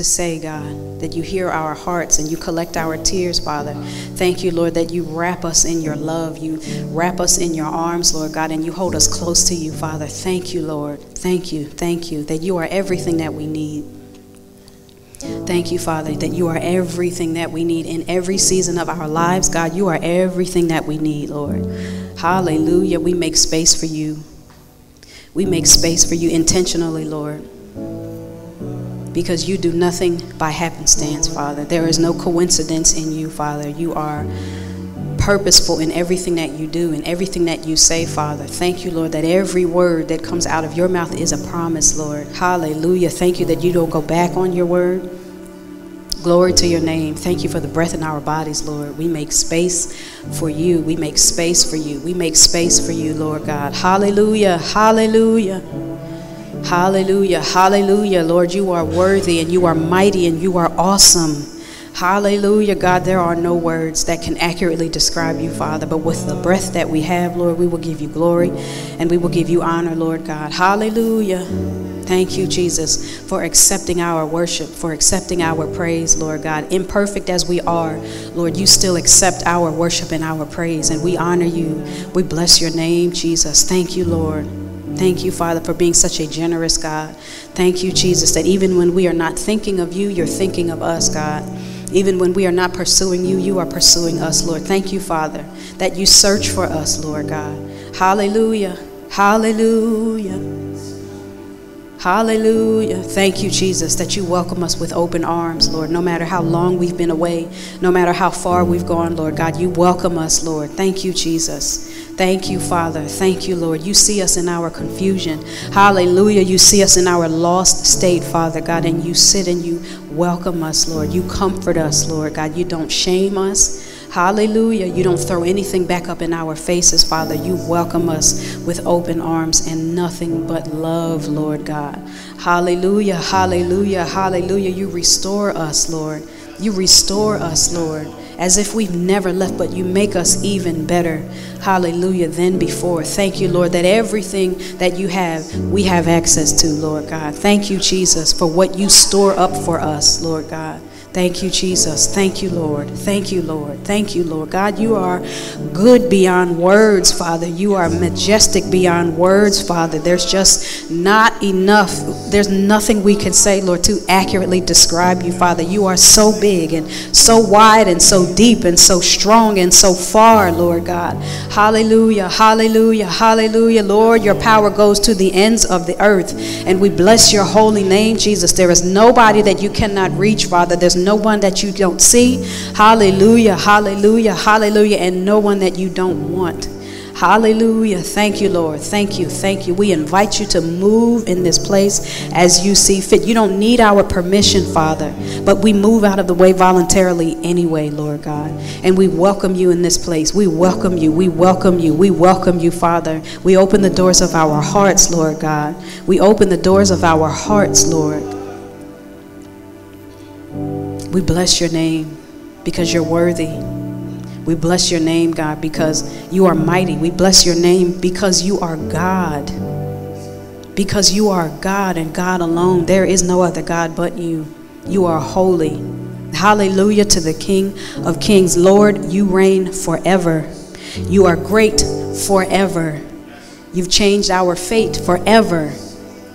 to say, God, that you hear our hearts and you collect our tears, Father. Thank you, Lord, that you wrap us in your love. You wrap us in your arms, Lord God, and you hold us close to you, Father. Thank you, Lord. Thank you, thank you, that you are everything that we need. Thank you, Father, that you are everything that we need in every season of our lives. God, you are everything that we need, Lord. Hallelujah. We make space for you. We make space for you intentionally, Lord because you do nothing by happenstance, Father. There is no coincidence in you, Father. You are purposeful in everything that you do and everything that you say, Father. Thank you, Lord, that every word that comes out of your mouth is a promise, Lord. Hallelujah. Thank you that you don't go back on your word. Glory to your name. Thank you for the breath in our bodies, Lord. We make space for you. We make space for you. We make space for you, Lord God. Hallelujah. Hallelujah. Hallelujah. Hallelujah. Lord, you are worthy and you are mighty and you are awesome. Hallelujah, God. There are no words that can accurately describe you, Father, but with the breath that we have, Lord, we will give you glory and we will give you honor, Lord God. Hallelujah. Thank you, Jesus, for accepting our worship, for accepting our praise, Lord God. Imperfect as we are, Lord, you still accept our worship and our praise, and we honor you. We bless your name, Jesus. Thank you, Lord. Thank you, Father, for being such a generous God. Thank you, Jesus, that even when we are not thinking of you, you're thinking of us, God. Even when we are not pursuing you, you are pursuing us, Lord. Thank you, Father, that you search for us, Lord God. Hallelujah. Hallelujah. Hallelujah. Thank you, Jesus, that you welcome us with open arms, Lord. No matter how long we've been away, no matter how far we've gone, Lord God, you welcome us, Lord. Thank you, Jesus. Thank you, Father. Thank you, Lord. You see us in our confusion. Hallelujah. You see us in our lost state, Father God, and you sit and you welcome us, Lord. You comfort us, Lord God. You don't shame us. Hallelujah. You don't throw anything back up in our faces, Father. You welcome us with open arms and nothing but love, Lord God. Hallelujah. Hallelujah. Hallelujah. You restore us, Lord. You restore us, Lord, as if we've never left, but you make us even better. Hallelujah, than before. Thank you, Lord, that everything that you have, we have access to, Lord God. Thank you, Jesus, for what you store up for us, Lord God. Thank you, Jesus. Thank you, Lord. Thank you, Lord. Thank you, Lord. God, you are good beyond words, Father. You are majestic beyond words, Father. There's just not enough. There's nothing we can say, Lord, to accurately describe you, Father. You are so big and so wide and so deep and so strong and so far, Lord God. Hallelujah. Hallelujah. Hallelujah. Lord, your power goes to the ends of the earth. And we bless your holy name, Jesus. There is nobody that you cannot reach, Father. There's no one that you don't see. Hallelujah, hallelujah, hallelujah, and no one that you don't want. Hallelujah. Thank you, Lord. Thank you. Thank you. We invite you to move in this place as you see fit. You don't need our permission, Father, but we move out of the way voluntarily anyway, Lord God. And we welcome you in this place. We welcome you. We welcome you. We welcome you, Father. We open the doors of our hearts, Lord God. We open the doors of our hearts, Lord. We bless your name because you're worthy. We bless your name, God, because you are mighty. We bless your name because you are God. Because you are God and God alone. There is no other God but you. You are holy. Hallelujah to the King of Kings. Lord, you reign forever. You are great forever. You've changed our fate forever.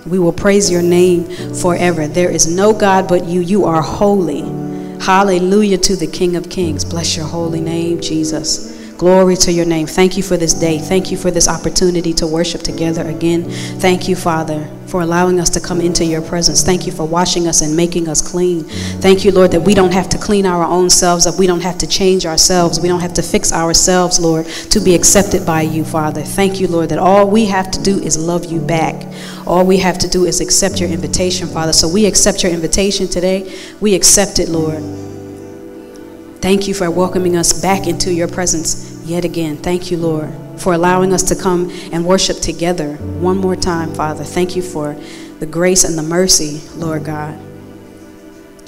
We will praise your name forever. There is no God but you. You are holy. Hallelujah to the King of Kings. Bless your holy name, Jesus. Glory to your name. Thank you for this day. Thank you for this opportunity to worship together again. Thank you, Father, for allowing us to come into your presence. Thank you for washing us and making us clean. Thank you, Lord, that we don't have to clean our own selves up. We don't have to change ourselves. We don't have to fix ourselves, Lord, to be accepted by you, Father. Thank you, Lord, that all we have to do is love you back. All we have to do is accept your invitation, Father. So we accept your invitation today. We accept it, Lord. Thank you for welcoming us back into your presence yet again. Thank you, Lord, for allowing us to come and worship together one more time, Father. Thank you for the grace and the mercy, Lord God,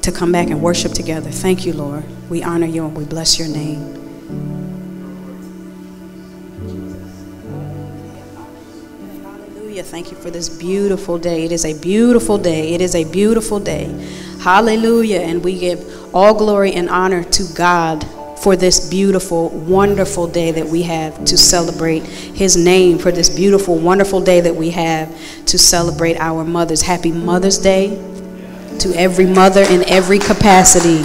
to come back and worship together. Thank you, Lord. We honor you and we bless your name. Hallelujah. Thank you for this beautiful day. It is a beautiful day. It is a beautiful day. Hallelujah. And we give all glory and honor to God for this beautiful, wonderful day that we have to celebrate His name, for this beautiful, wonderful day that we have to celebrate our mothers. Happy Mother's Day to every mother in every capacity.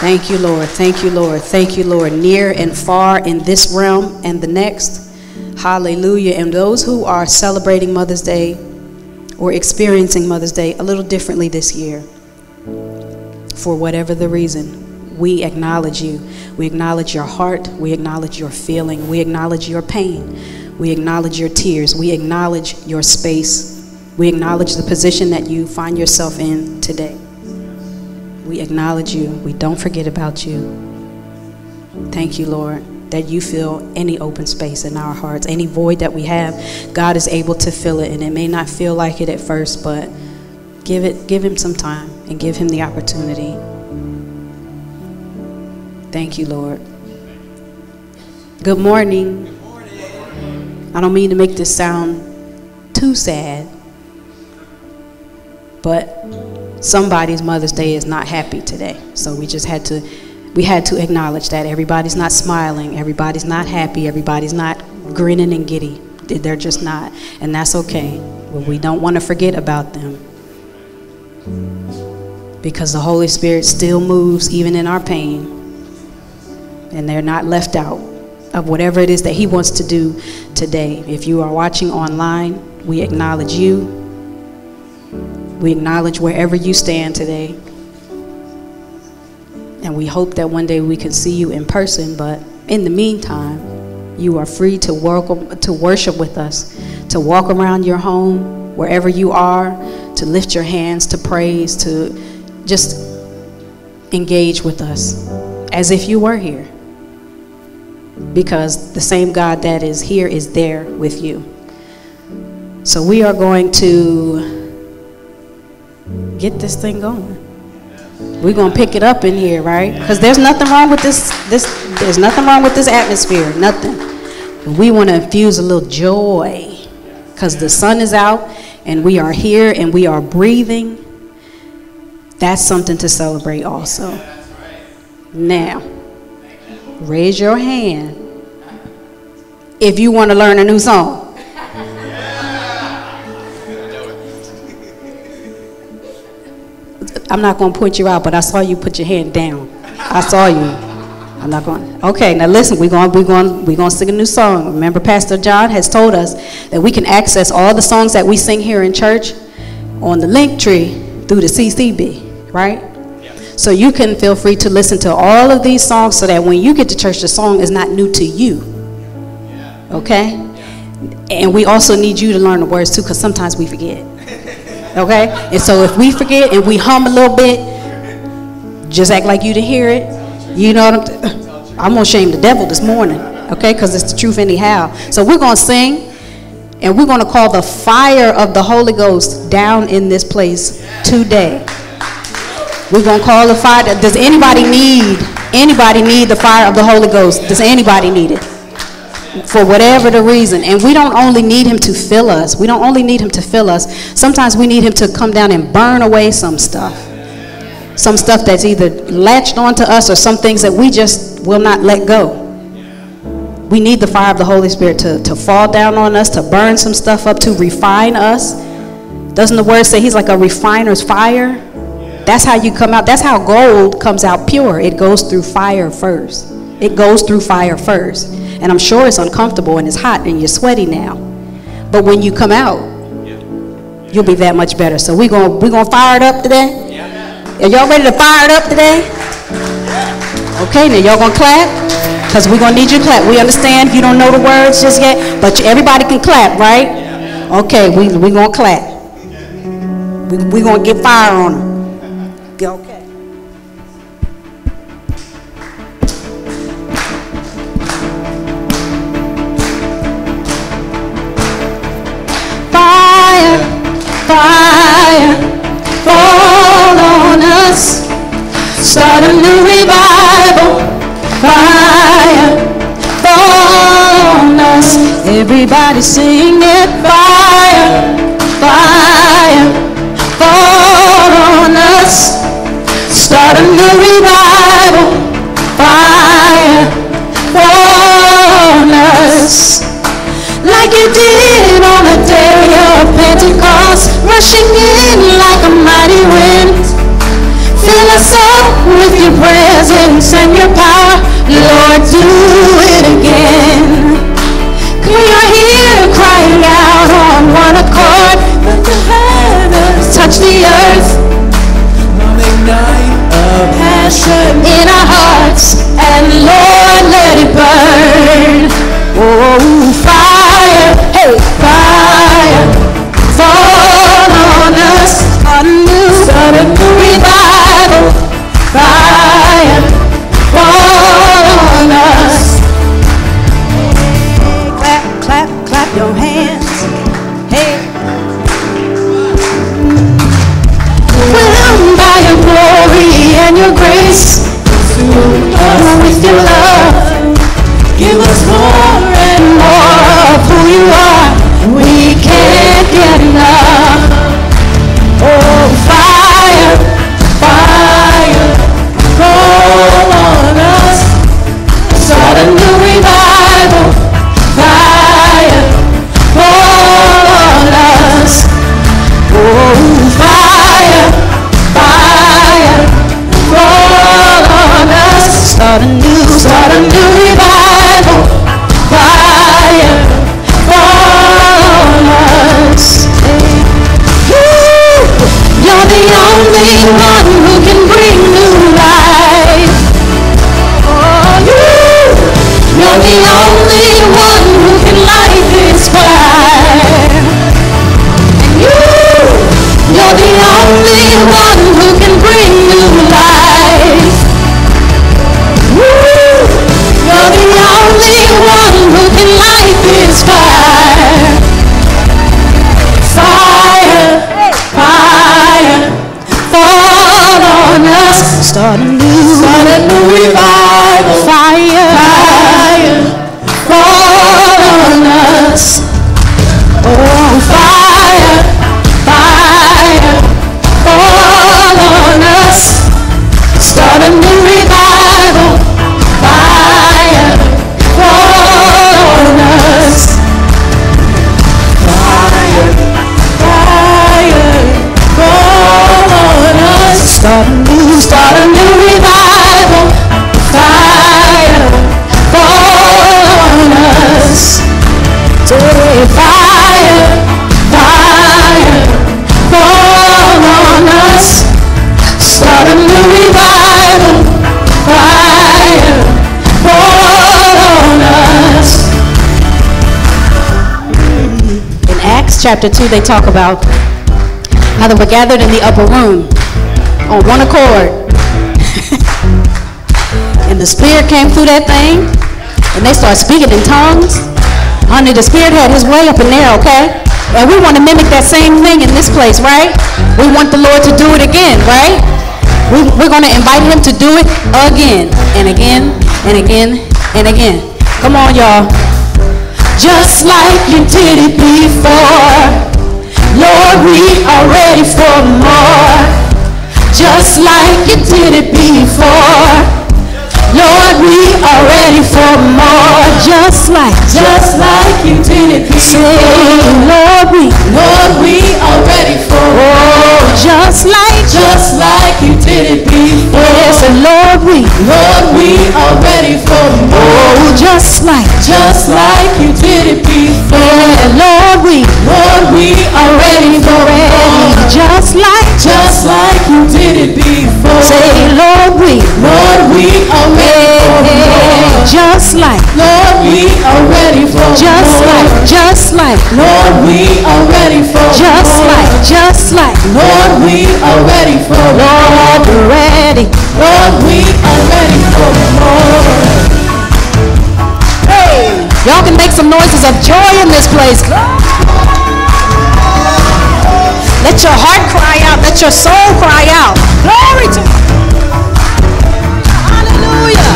Thank you, Lord. Thank you, Lord. Thank you, Lord. Near and far in this realm and the next. Hallelujah. And those who are celebrating Mother's Day or experiencing Mother's Day a little differently this year, for whatever the reason, we acknowledge you. We acknowledge your heart. We acknowledge your feeling. We acknowledge your pain. We acknowledge your tears. We acknowledge your space. We acknowledge the position that you find yourself in today. We acknowledge you. We don't forget about you. Thank you, Lord, that you fill any open space in our hearts, any void that we have. God is able to fill it, and it may not feel like it at first, but give it, give Him some time and give Him the opportunity. Thank you, Lord. Good morning. I don't mean to make this sound too sad, but somebody's Mother's Day is not happy today. So we just had to we had to acknowledge that everybody's not smiling, everybody's not happy, everybody's not grinning and giddy. They're just not, and that's okay. But we don't want to forget about them. Because the Holy Spirit still moves even in our pain. And they're not left out of whatever it is that He wants to do today. If you are watching online, we acknowledge you. We acknowledge wherever you stand today. And we hope that one day we can see you in person, but in the meantime, you are free to welcome to worship with us, to walk around your home, wherever you are, to lift your hands, to praise, to just engage with us as if you were here. Because the same God that is here is there with you. So we are going to get this thing going. We're gonna pick it up in here, right? Because there's nothing wrong with this. This there's nothing wrong with this atmosphere. Nothing. we want to infuse a little joy, because the sun is out and we are here and we are breathing. That's something to celebrate also. Now, raise your hand if you want to learn a new song. I'm not going to point you out, but I saw you put your hand down. I saw you. I'm not going. Okay, now listen. We're going. We're going. We're going to sing a new song. Remember, Pastor John has told us that we can access all the songs that we sing here in church on the link tree through the CCB, right? Yeah. So you can feel free to listen to all of these songs, so that when you get to church, the song is not new to you. Okay. Yeah. And we also need you to learn the words too, because sometimes we forget. Okay? And so if we forget and we hum a little bit, just act like you didn't hear it. You know what I'm t- I'm gonna shame the devil this morning, okay? Because it's the truth anyhow. So we're gonna sing and we're gonna call the fire of the Holy Ghost down in this place today. We're gonna call the fire. Does anybody need anybody need the fire of the Holy Ghost? Does anybody need it? For whatever the reason. And we don't only need him to fill us. We don't only need him to fill us. Sometimes we need him to come down and burn away some stuff. Some stuff that's either latched onto us or some things that we just will not let go. We need the fire of the Holy Spirit to, to fall down on us, to burn some stuff up, to refine us. Doesn't the word say he's like a refiner's fire? That's how you come out. That's how gold comes out pure. It goes through fire first. It goes through fire first. And I'm sure it's uncomfortable and it's hot and you're sweaty now. But when you come out, you'll be that much better. So we're gonna we're gonna fire it up today? Are y'all ready to fire it up today? Okay, now y'all gonna clap? Because we're gonna need you to clap. We understand if you don't know the words just yet, but everybody can clap, right? Okay, we we gonna clap. We we gonna get fire on them. Okay. Everybody sing it. Fire, fire fall on us. Start a new revival. Fire fall on us. Like you did on the day of Pentecost. Rushing in like a mighty wind. Fill us up with your presence and your power. Lord, do it again. Crying out on one accord. Let the heavens touch the earth. Night of Passion in our hearts. And Lord, let it burn. Oh, fire. Hey, fire. Fall on us. A a new revival. Fire. Your grace. Start a new, light. This fire. And You're the only one who can bring new life. You, you're the only one who can light this fire. Fire, fire, fall on us, start a new revival. Us. Oh, fire, fire, fall on us. Start a new revival. Fire, fall on us. Fire, fire, fall on us. Start chapter 2, they talk about how they were gathered in the upper room on one accord. and the Spirit came through that thing, and they started speaking in tongues. Honey, the Spirit had his way up in there, okay? And we want to mimic that same thing in this place, right? We want the Lord to do it again, right? We, we're going to invite him to do it again and again and again and again. Come on, y'all. Just like you did it before. Lord, we are ready for more. Just like you did it before. Lord, we are ready for more. Just like, just like you did it before. Lord, we, Lord, we are ready for more. Just like, just like you did it before. Yes, and Lord, we, Lord, we are ready for more. Just like, just like you did it before. Yeah, Lord, we, Lord, we are ready for more. Just like, just like you did it before. Say, Lord, we, Lord, we are ready for more. Just like, Lord, we are ready for just like, just like, Lord, we are ready for just like, just like, Lord, we are ready for Lord, we're ready. Lord, we are ready Y'all can make some noises of joy in this place. Let your heart cry out. Let your soul cry out. Glory to Hallelujah.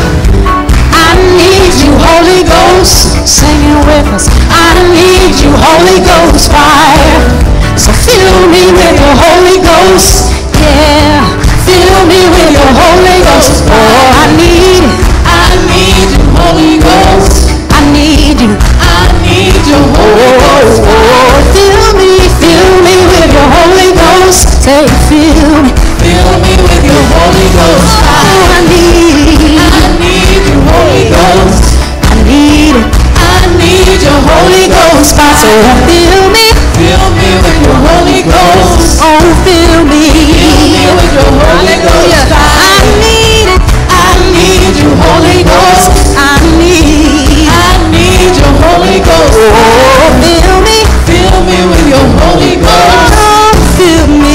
I need you, Holy Ghost, singing with us. I need you, Holy Ghost fire. So fill me with your Holy Ghost. Yeah. Fill me with your Holy Ghost. Oh, I need Take, fill me, fill me with your Holy Ghost. I need, I need your Holy Ghost. I need, it, I need your Holy Ghost. I say, fill me, fill me with your Holy Ghost. Oh, fill me, fill me with your Holy Ghost. I need, it, I need your Holy Ghost. I need, I need your Holy Ghost. Oh, fill me, fill me with your Holy Ghost. Oh, fill me.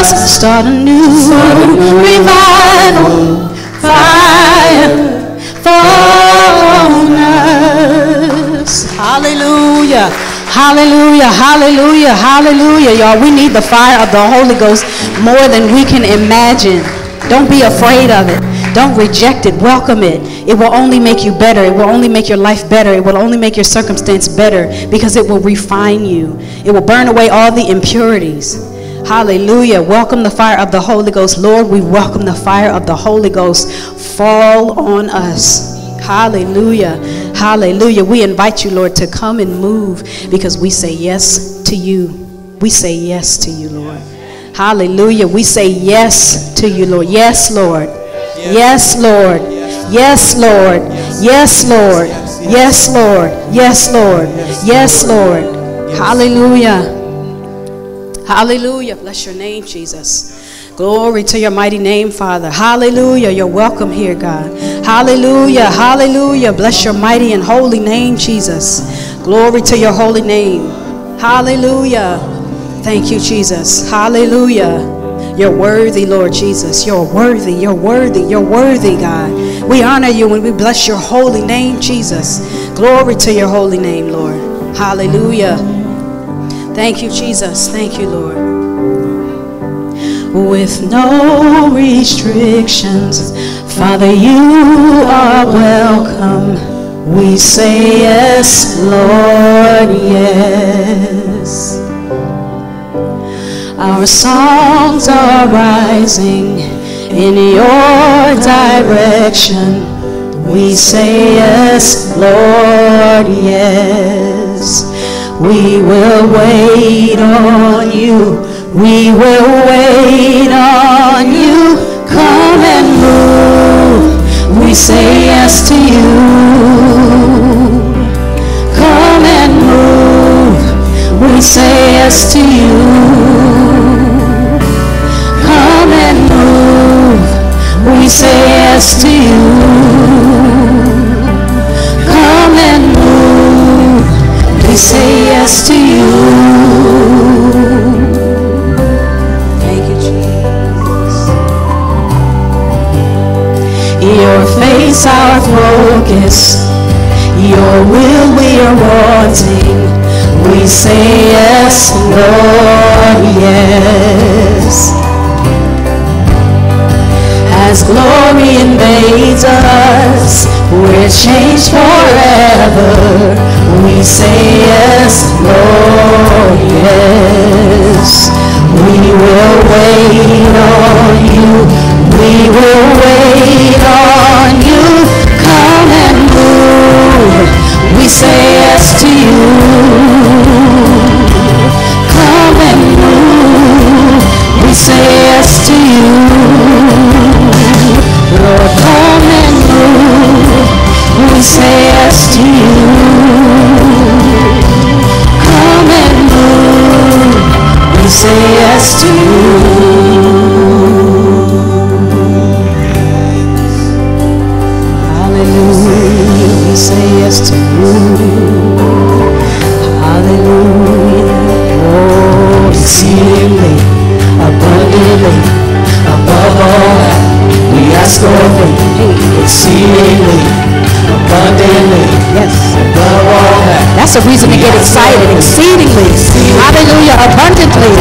us. Start a new revival. Fire on us. Hallelujah. Hallelujah, hallelujah, hallelujah, y'all. We need the fire of the Holy Ghost more than we can imagine. Don't be afraid of it. Don't reject it. Welcome it. It will only make you better. It will only make your life better. It will only make your circumstance better because it will refine you. It will burn away all the impurities. Hallelujah. Welcome the fire of the Holy Ghost. Lord, we welcome the fire of the Holy Ghost. Fall on us. Hallelujah. Hallelujah. We invite you, Lord, to come and move because we say yes to you. We say yes to you, Lord. Hallelujah. We say yes to you, Lord. Yes, Lord. Yes, Lord. Yes, Lord. Yes, Lord. Yes, Lord. Yes, Lord. Yes, Lord. Hallelujah. Hallelujah. Bless your name, Jesus. Glory to your mighty name, Father. Hallelujah. You're welcome here, God. Hallelujah. Hallelujah. Bless your mighty and holy name, Jesus. Glory to your holy name. Hallelujah. Thank you, Jesus. Hallelujah. You're worthy, Lord Jesus. You're worthy. You're worthy. You're worthy, God. We honor you and we bless your holy name, Jesus. Glory to your holy name, Lord. Hallelujah. Thank you, Jesus. Thank you, Lord. With no restrictions, Father, you are welcome. We say yes, Lord, yes. Our songs are rising in your direction. We say yes, Lord, yes. We will wait on you. We will wait on you. Come and move. We say yes to you. Come and move. We say yes to you. Come and move. We say yes to you. Say to you. Thank you, Jesus. Your face, our focus. Your will we are wanting. We say yes, Lord, yes. As glory invades us, we're changed forever. We say yes, Lord, yes. We will wait on you. We will wait on you. Come and move. We say yes to you. Come and move. We say yes to you. Lord, come and move. We say yes to you. Come and move. We say yes to you. That's a reason to get excited, exceedingly, hallelujah, abundantly,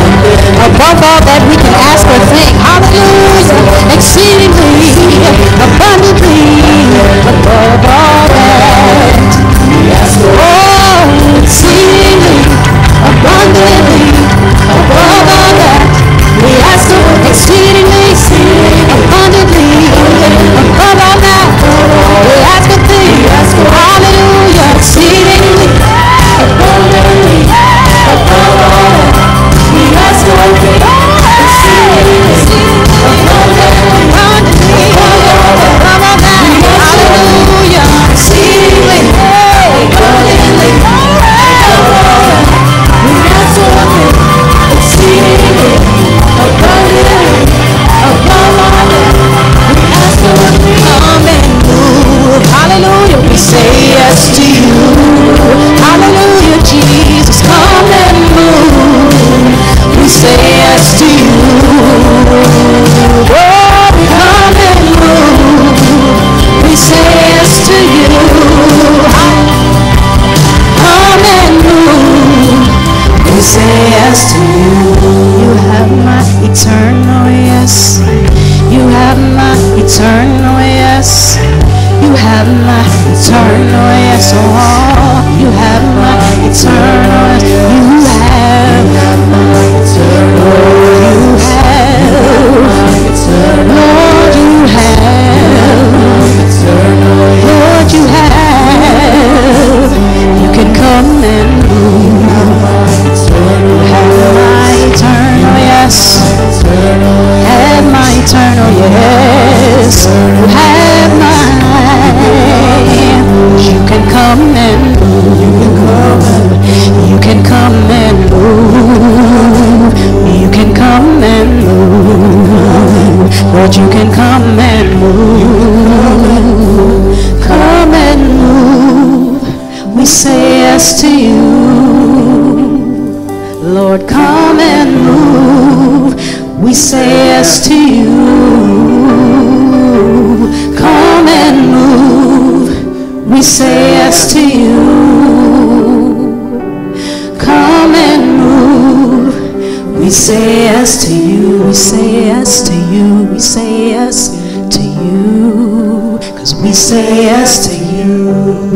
above all that we can ask or think, hallelujah, exceedingly, abundantly, above all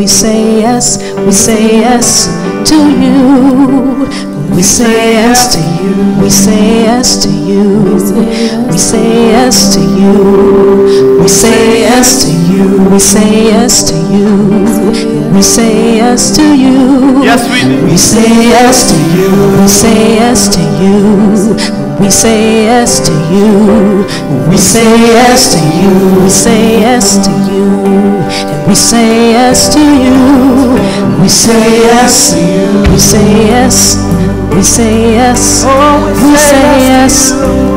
We say yes. We say yes to you. We say yes to you. We say yes to you. We say yes to you. We say yes to you. We say yes to you. We say yes to you. Yes, we do. We say yes to you. We say yes to you. We say yes to you. We say yes to you. We say yes to you. And we say yes to you. We say yes. We say yes. We say yes. We say yes.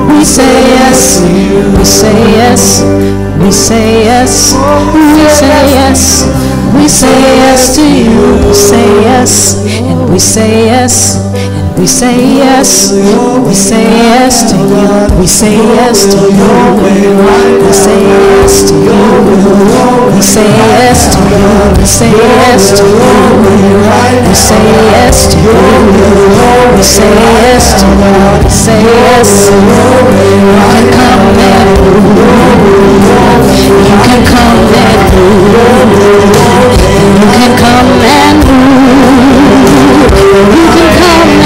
We say yes. We say yes. We say yes. We say yes. We say yes to you. We say yes. And we say yes. We say yes. We say yes to you. We say yes to you. We say yes to you. We say yes to you. We say yes to you. We say yes to you. We say yes to you. We say yes. You can come and move. You can come and move. You can come and move. You can come and move. You can come and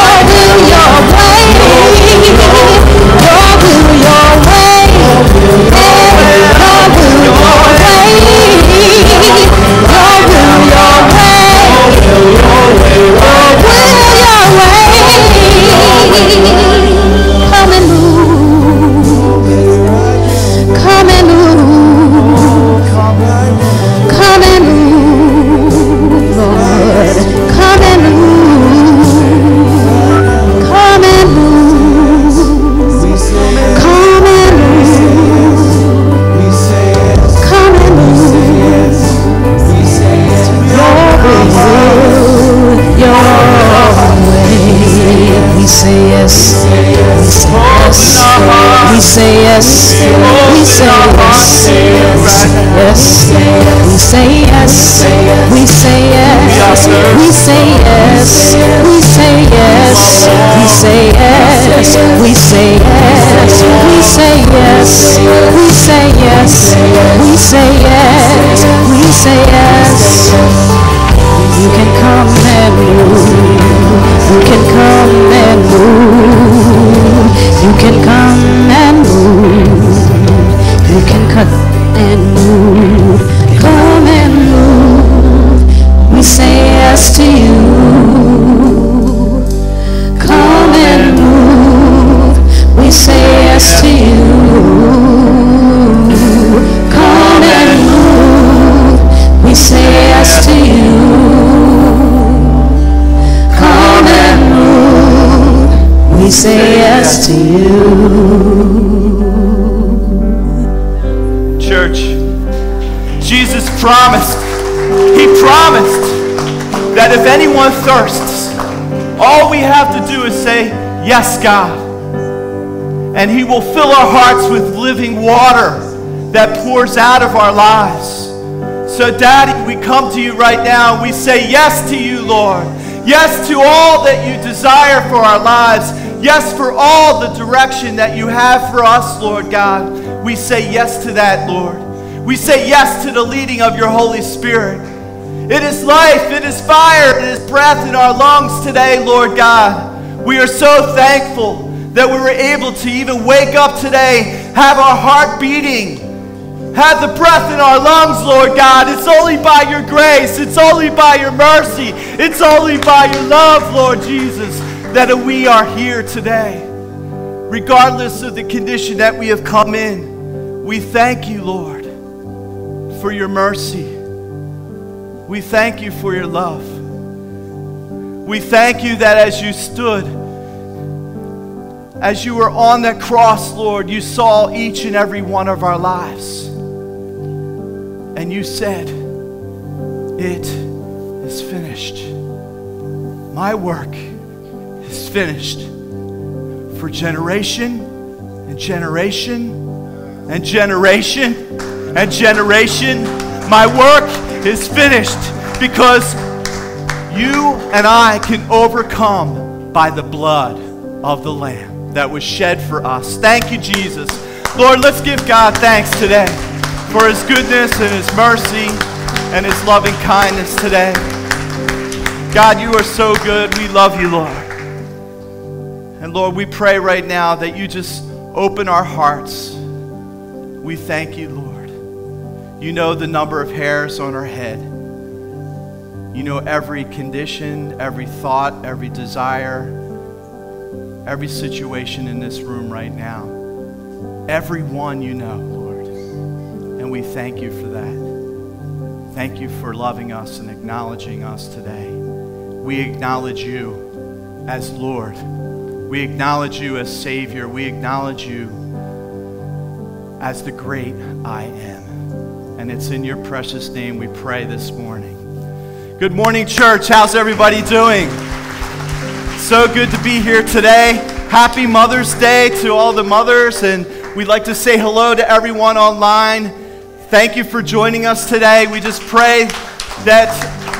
你你你 We say yes. We say yes. We say yes. We say yes. We say yes. We say yes. We say yes. We say yes. We say yes. You can come and move. You can come and move. You can come Yes, God. And He will fill our hearts with living water that pours out of our lives. So, Daddy, we come to you right now we say yes to you, Lord. Yes to all that you desire for our lives. Yes for all the direction that you have for us, Lord God. We say yes to that, Lord. We say yes to the leading of your Holy Spirit. It is life, it is fire, it is breath in our lungs today, Lord God. We are so thankful that we were able to even wake up today, have our heart beating, have the breath in our lungs, Lord God. It's only by your grace, it's only by your mercy, it's only by your love, Lord Jesus, that we are here today. Regardless of the condition that we have come in, we thank you, Lord, for your mercy. We thank you for your love. We thank you that as you stood, as you were on that cross, Lord, you saw each and every one of our lives. And you said, It is finished. My work is finished for generation and generation and generation and generation. My work is finished because you and I can overcome by the blood of the Lamb that was shed for us. Thank you, Jesus. Lord, let's give God thanks today for his goodness and his mercy and his loving kindness today. God, you are so good. We love you, Lord. And Lord, we pray right now that you just open our hearts. We thank you, Lord. You know the number of hairs on our head. You know every condition, every thought, every desire, every situation in this room right now. Every one you know, Lord. And we thank you for that. Thank you for loving us and acknowledging us today. We acknowledge you as Lord. We acknowledge you as Savior. We acknowledge you as the great I am. And it's in your precious name we pray this morning. Good morning, church. How's everybody doing? So good to be here today. Happy Mother's Day to all the mothers, and we'd like to say hello to everyone online. Thank you for joining us today. We just pray that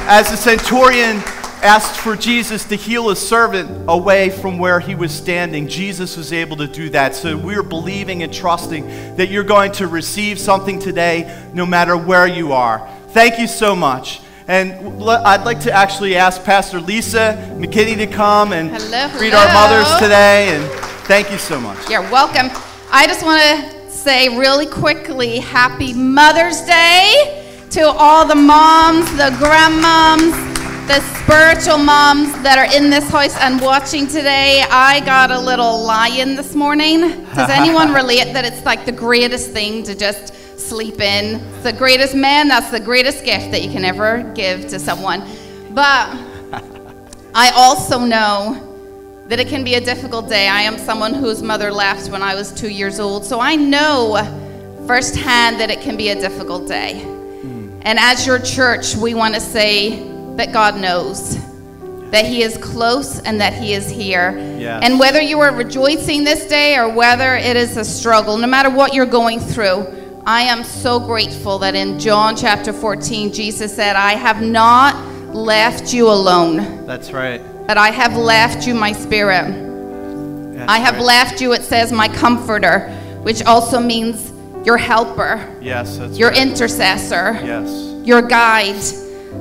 as the centurion asked for Jesus to heal his servant away from where he was standing, Jesus was able to do that. So we're believing and trusting that you're going to receive something today no matter where you are. Thank you so much. And I'd like to actually ask Pastor Lisa McKinney to come and Hello, greet our mothers today. And thank you so much. You're welcome. I just want to say really quickly Happy Mother's Day to all the moms, the grandmoms, the spiritual moms that are in this house and watching today. I got a little lion this morning. Does anyone relate that it's like the greatest thing to just sleep in? It's the greatest man, that's the greatest gift that you can ever give to someone. But I also know that it can be a difficult day. I am someone whose mother left when I was two years old, so I know firsthand that it can be a difficult day. Hmm. And as your church, we want to say that God knows, that He is close and that He is here. Yes. And whether you are rejoicing this day or whether it is a struggle, no matter what you're going through, I am so grateful that in John chapter 14, Jesus said, I have not left you alone That's right. that I have left you my spirit. That's I have right. left you, it says, my comforter, which also means your helper, Yes, that's your right. intercessor, Yes. your guide.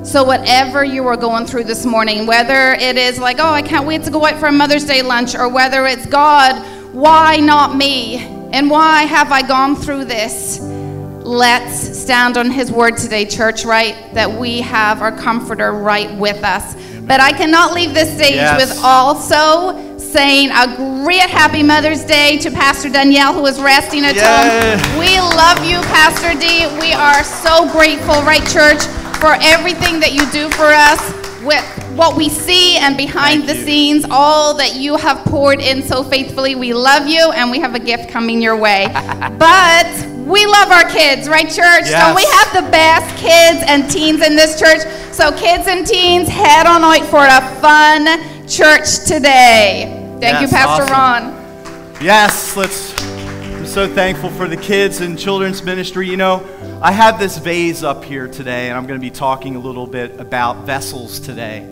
So, whatever you are going through this morning, whether it is like, oh, I can't wait to go out for a Mother's Day lunch, or whether it's, God, why not me? And why have I gone through this? Let's stand on His word today, church, right? That we have our comforter right with us. But I cannot leave this stage Yes. with also saying a great happy Mother's Day to Pastor Danielle, who is resting at Yeah. home. We love you, Pastor D. We are so grateful, right, church, for everything that you do for us with what we see and behind Thank the you. scenes, all that you have poured in so faithfully. We love you and we have a gift coming your way. but we love our kids, right, church? Don't we have the best kids and teens in this church? So, kids and teens, head on out for a fun church today. Thank you, Pastor awesome. Ron. Yes, let's. I'm so thankful for the kids and children's ministry. You know, I have this vase up here today, and I'm going to be talking a little bit about vessels today.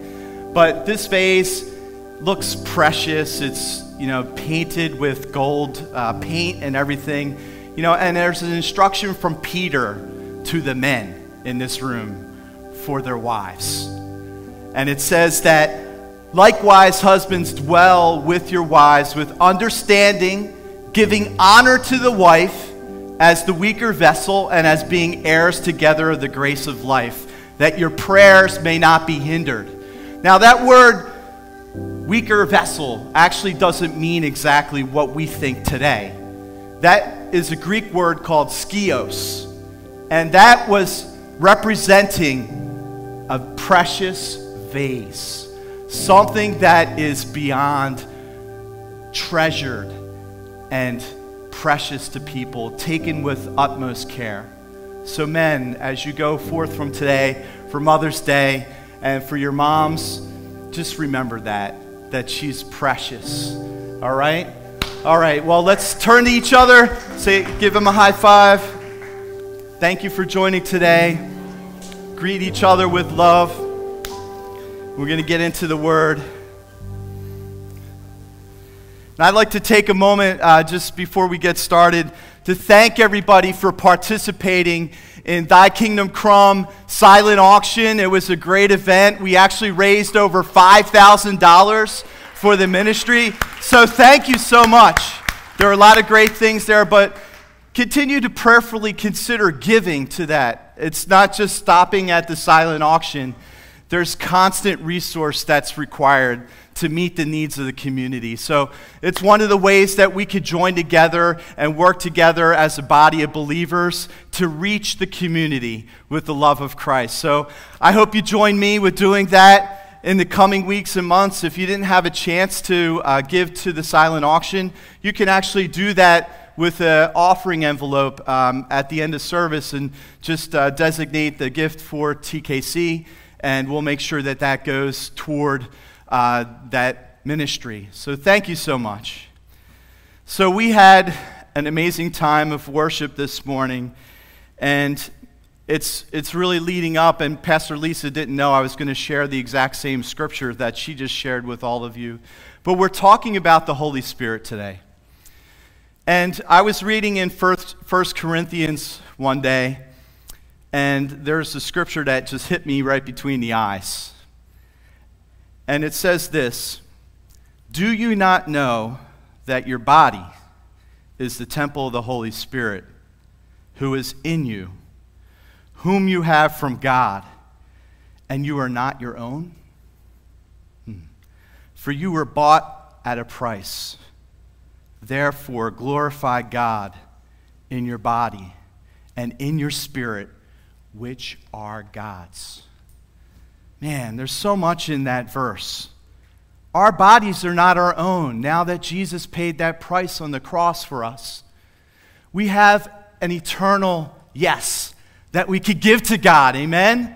But this vase looks precious. It's, you know, painted with gold uh, paint and everything. You know, and there's an instruction from Peter to the men in this room for their wives. And it says that likewise, husbands, dwell with your wives with understanding, giving honor to the wife as the weaker vessel and as being heirs together of the grace of life, that your prayers may not be hindered. Now, that word weaker vessel actually doesn't mean exactly what we think today. That is a Greek word called skeuos, and that was representing a precious vase, something that is beyond treasured and precious to people, taken with utmost care. So, men, as you go forth from today for Mother's Day and for your moms, just remember that, that she's precious. All right? All right, well, let's turn to each other. Say, give them a high five. Thank you for joining today. Greet each other with love. We're going to get into the word. And I'd like to take a moment uh, just before we get started to thank everybody for participating in Thy Kingdom Come silent auction. It was a great event. We actually raised over $5,000 for the ministry. So thank you so much. There are a lot of great things there, but continue to prayerfully consider giving to that. It's not just stopping at the silent auction. There's constant resource that's required to meet the needs of the community. So it's one of the ways that we could join together and work together as a body of believers to reach the community with the love of Christ. So I hope you join me with doing that in the coming weeks and months. If you didn't have a chance to uh, give to the silent auction, you can actually do that with an offering envelope um, at the end of service and just uh, designate the gift for TKC, and we'll make sure that that goes toward uh, that ministry. So thank you so much. So we had an amazing time of worship this morning, and it's, it's really leading up, and Pastor Lisa didn't know I was going to share the exact same scripture that she just shared with all of you. But we're talking about the Holy Spirit today. And I was reading in First, First Corinthians one day, and there's a scripture that just hit me right between the eyes. And it says this Do you not know that your body is the temple of the Holy Spirit who is in you, whom you have from God, and you are not your own? Hmm. For you were bought at a price. Therefore, glorify God in your body and in your spirit, which are God's. Man, there's so much in that verse. Our bodies are not our own now that Jesus paid that price on the cross for us. We have an eternal yes that we could give to God. Amen?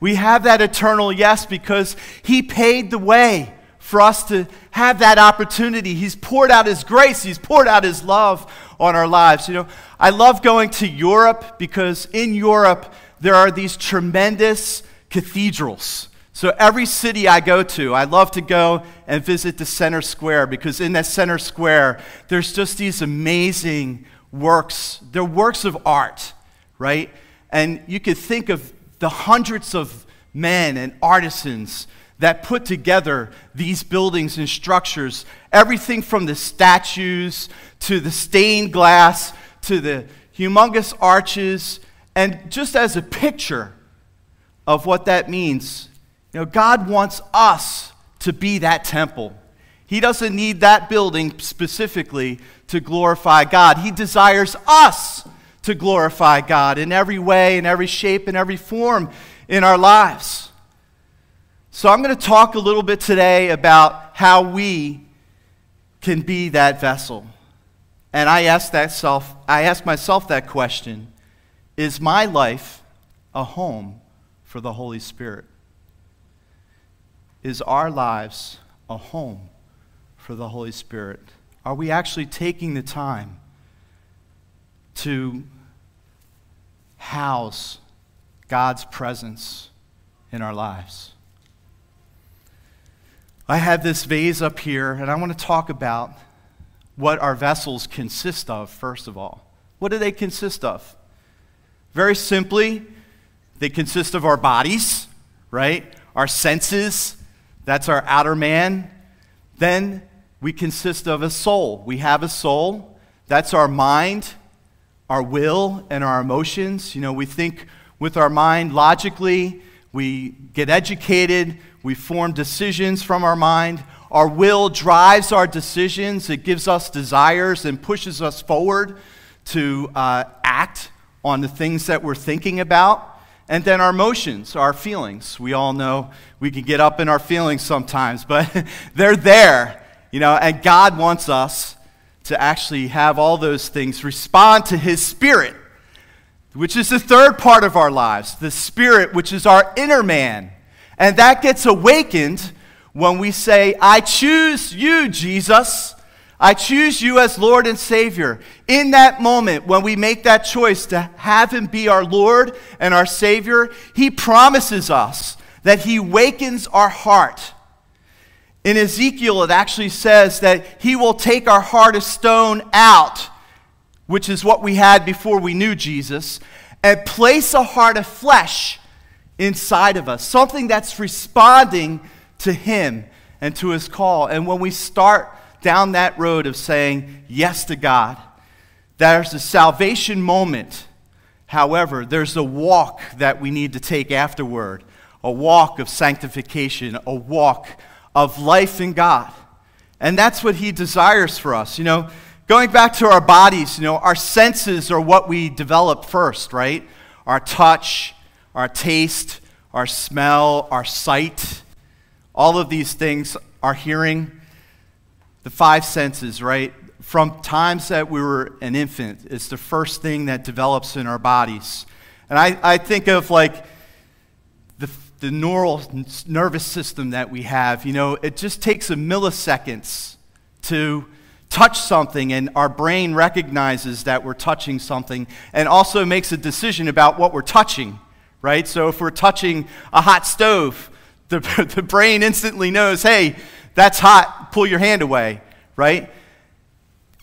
We have that eternal yes because He paid the way for us to have that opportunity. He's poured out His grace, He's poured out His love on our lives. You know, I love going to Europe because in Europe there are these tremendous cathedrals. So every city I go to, I love to go and visit the center square because in that center square, there's just these amazing works. They're works of art, right? And you could think of the hundreds of men and artisans that put together these buildings and structures. Everything from the statues to the stained glass to the humongous arches. And just as a picture of what that means, you know, God wants us to be that temple. He doesn't need that building specifically to glorify God. He desires us to glorify God in every way, in every shape, in every form in our lives. So I'm going to talk a little bit today about how we can be that vessel. And I ask that self, I ask myself that question, is my life a home for the Holy Spirit? Is our lives a home for the Holy Spirit? Are we actually taking the time to house God's presence in our lives? I have this vase up here, and I want to talk about what our vessels consist of, first of all. What do they consist of? Very simply, they consist of our bodies, right? Our senses, that's our outer man. Then we consist of a soul. We have a soul, that's our mind, our will, and our emotions. You know, we think with our mind logically, we get educated, we form decisions from our mind. Our will drives our decisions, it gives us desires and pushes us forward to uh, act on the things that we're thinking about. And then our emotions, our feelings. We all know we can get up in our feelings sometimes, but they're there, you know, and God wants us to actually have all those things respond to His Spirit, which is the third part of our lives, the Spirit, which is our inner man. And that gets awakened when we say, I choose you, Jesus. I choose you as Lord and Savior. In that moment, when we make that choice to have Him be our Lord and our Savior, He promises us that He wakens our heart. In Ezekiel, it actually says that He will take our heart of stone out, which is what we had before we knew Jesus, and place a heart of flesh inside of us, something that's responding to Him and to His call. And when we start down that road of saying yes to God. There's a salvation moment. However, there's a walk that we need to take afterward a walk of sanctification, a walk of life in God. And that's what He desires for us. You know, going back to our bodies, you know, our senses are what we develop first, right? Our touch, our taste, our smell, our sight. All of these things, our hearing, the five senses, right? From times that we were an infant, it's the first thing that develops in our bodies. And I, I think of like the, the neural nervous system that we have. You know, it just takes a milliseconds to touch something, and our brain recognizes that we're touching something and also makes a decision about what we're touching, right? So if we're touching a hot stove, the, the brain instantly knows, hey, that's hot, pull your hand away, right?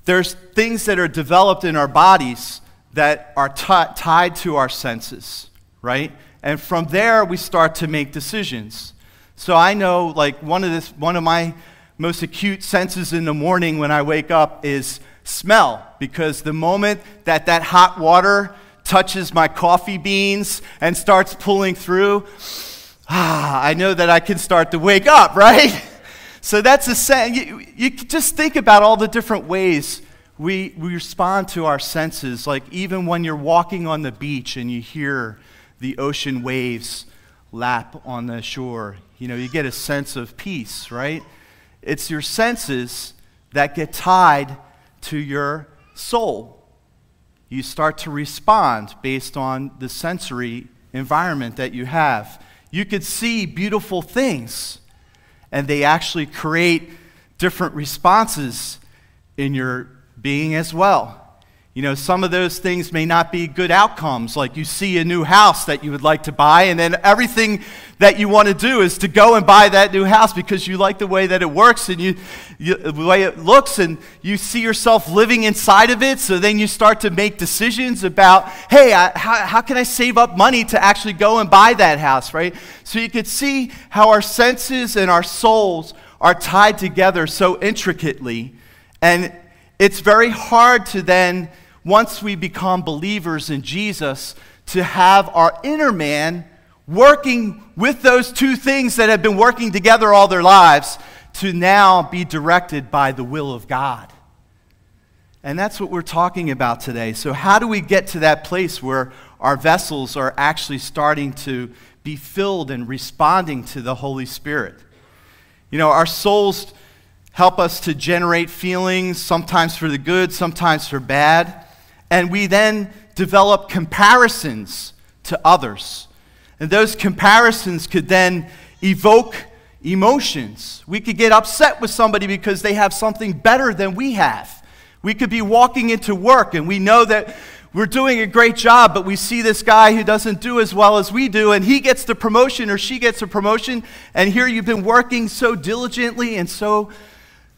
There's things that are developed in our bodies that are t- tied to our senses, right? And from there, we start to make decisions. So I know, like, one of, this, one of my most acute senses in the morning when I wake up is smell, because the moment that that hot water touches my coffee beans and starts pulling through, ah, I know that I can start to wake up, right? So that's a sense. You, you just think about all the different ways we, we respond to our senses. Like even when you're walking on the beach and you hear the ocean waves lap on the shore, you know, you get a sense of peace, right? It's your senses that get tied to your soul. You start to respond based on the sensory environment that you have. You could see beautiful things and they actually create different responses in your being as well. You know, some of those things may not be good outcomes, like you see a new house that you would like to buy, and then everything that you want to do is to go and buy that new house because you like the way that it works and you, you, the way it looks, and you see yourself living inside of it. So then you start to make decisions about, hey, I, how, how can I save up money to actually go and buy that house, right? So you could see how our senses and our souls are tied together so intricately, and it's very hard to then once we become believers in Jesus, to have our inner man working with those two things that have been working together all their lives to now be directed by the will of God. And that's what we're talking about today. So, how do we get to that place where our vessels are actually starting to be filled and responding to the Holy Spirit. You know, our souls help us to generate feelings, sometimes for the good, sometimes for bad. And we then develop comparisons to others. And those comparisons could then evoke emotions. We could get upset with somebody because they have something better than we have. We could be walking into work and we know that we're doing a great job, but we see this guy who doesn't do as well as we do, and he gets the promotion or she gets a promotion, and here you've been working so diligently and so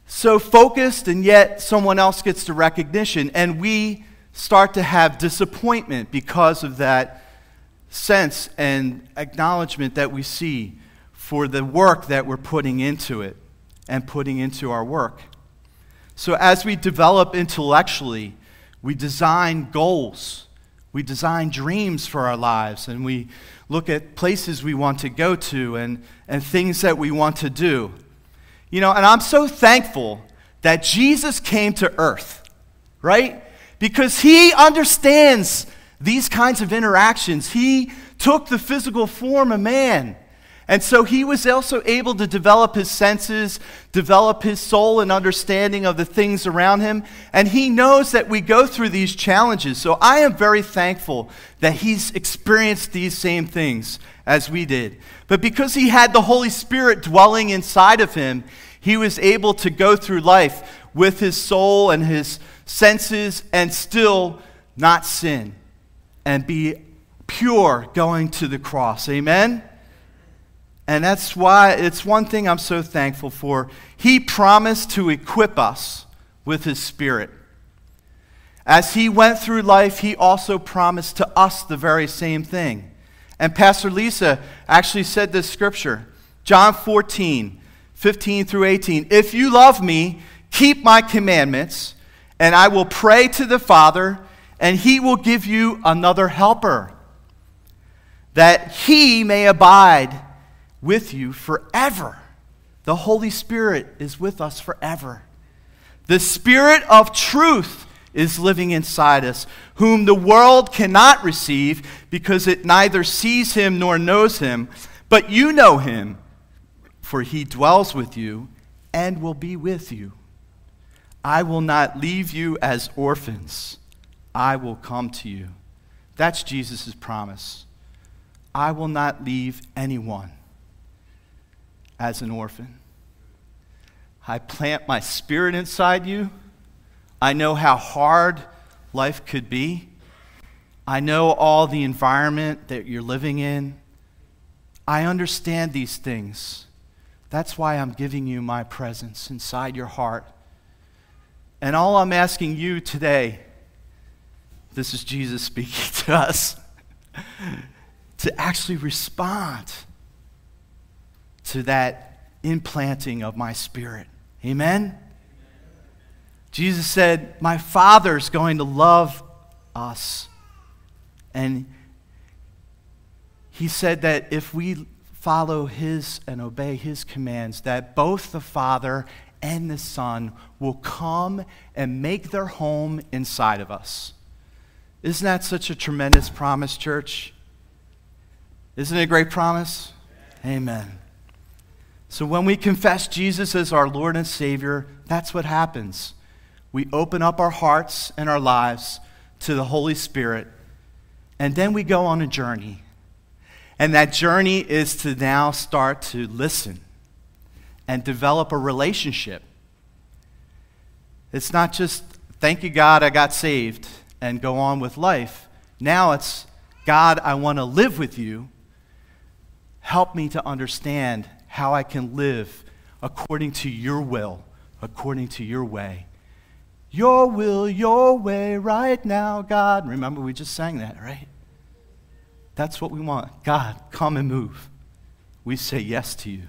so focused, and yet someone else gets the recognition. And we start to have disappointment because of that sense and acknowledgement that we see for the work that we're putting into it and putting into our work. So, as we develop intellectually, we design goals, we design dreams for our lives, and we look at places we want to go to and, and things that we want to do. You know, and I'm so thankful that Jesus came to earth, right? Because he understands these kinds of interactions. He took the physical form of man. And so he was also able to develop his senses, develop his soul and understanding of the things around him. And he knows that we go through these challenges. So I am very thankful that he's experienced these same things as we did. But because he had the Holy Spirit dwelling inside of him, he was able to go through life with his soul and his senses and still not sin and be pure going to the cross. Amen? And that's why it's one thing I'm so thankful for. He promised to equip us with His Spirit. As He went through life, He also promised to us the very same thing. And Pastor Lisa actually said this scripture John 14, 15 through 18. If you love me, keep my commandments, and I will pray to the Father, and He will give you another helper, that He may abide with you forever. The Holy Spirit is with us forever. The Spirit of truth is living inside us, whom the world cannot receive because it neither sees him nor knows him. But you know him, for he dwells with you and will be with you. I will not leave you as orphans, I will come to you. That's Jesus' promise. I will not leave anyone as an orphan. I plant my spirit inside you. I know how hard life could be. I know all the environment that you're living in. I understand these things. That's why I'm giving you my presence inside your heart. And all I'm asking you today, this is Jesus speaking to us, to actually respond to that implanting of my spirit. Amen? Jesus said, My Father's going to love us. And he said that if we follow his and obey his commands, that both the Father and the Son will come and make their home inside of us. Isn't that such a tremendous promise, church? Isn't it a great promise? Amen. So when we confess Jesus as our Lord and Savior, that's what happens. We open up our hearts and our lives to the Holy Spirit, and then we go on a journey. And that journey is to now start to listen and develop a relationship. It's not just, thank you, God, I got saved, and go on with life. Now it's, God, I want to live with you. Help me to understand how I can live according to your will, according to your way. Your will, your way, right now, God. Remember, we just sang that, right? That's what we want. God, come and move. We say yes to you.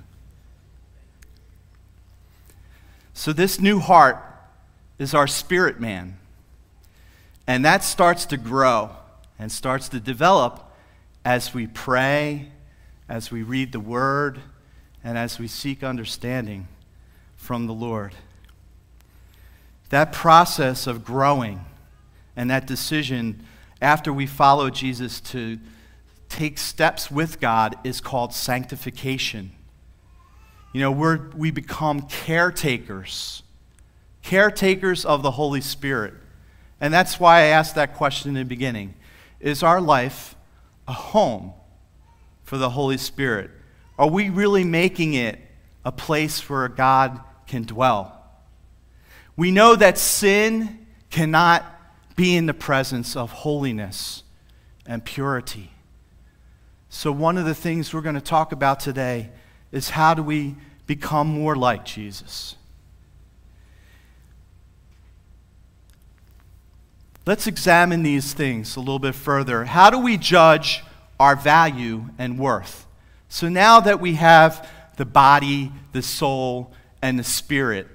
So, this new heart is our spirit man. And that starts to grow and starts to develop as we pray, as we read the word, and as we seek understanding from the Lord. That process of growing and that decision after we follow Jesus to take steps with God is called sanctification. You know, we're, we become caretakers, caretakers of the Holy Spirit. And that's why I asked that question in the beginning. Is our life a home for the Holy Spirit? Are we really making it a place where God can dwell? We know that sin cannot be in the presence of holiness and purity. So, one of the things we're going to talk about today is how do we become more like Jesus? Let's examine these things a little bit further. How do we judge our value and worth? So now that we have the body, the soul, and the spirit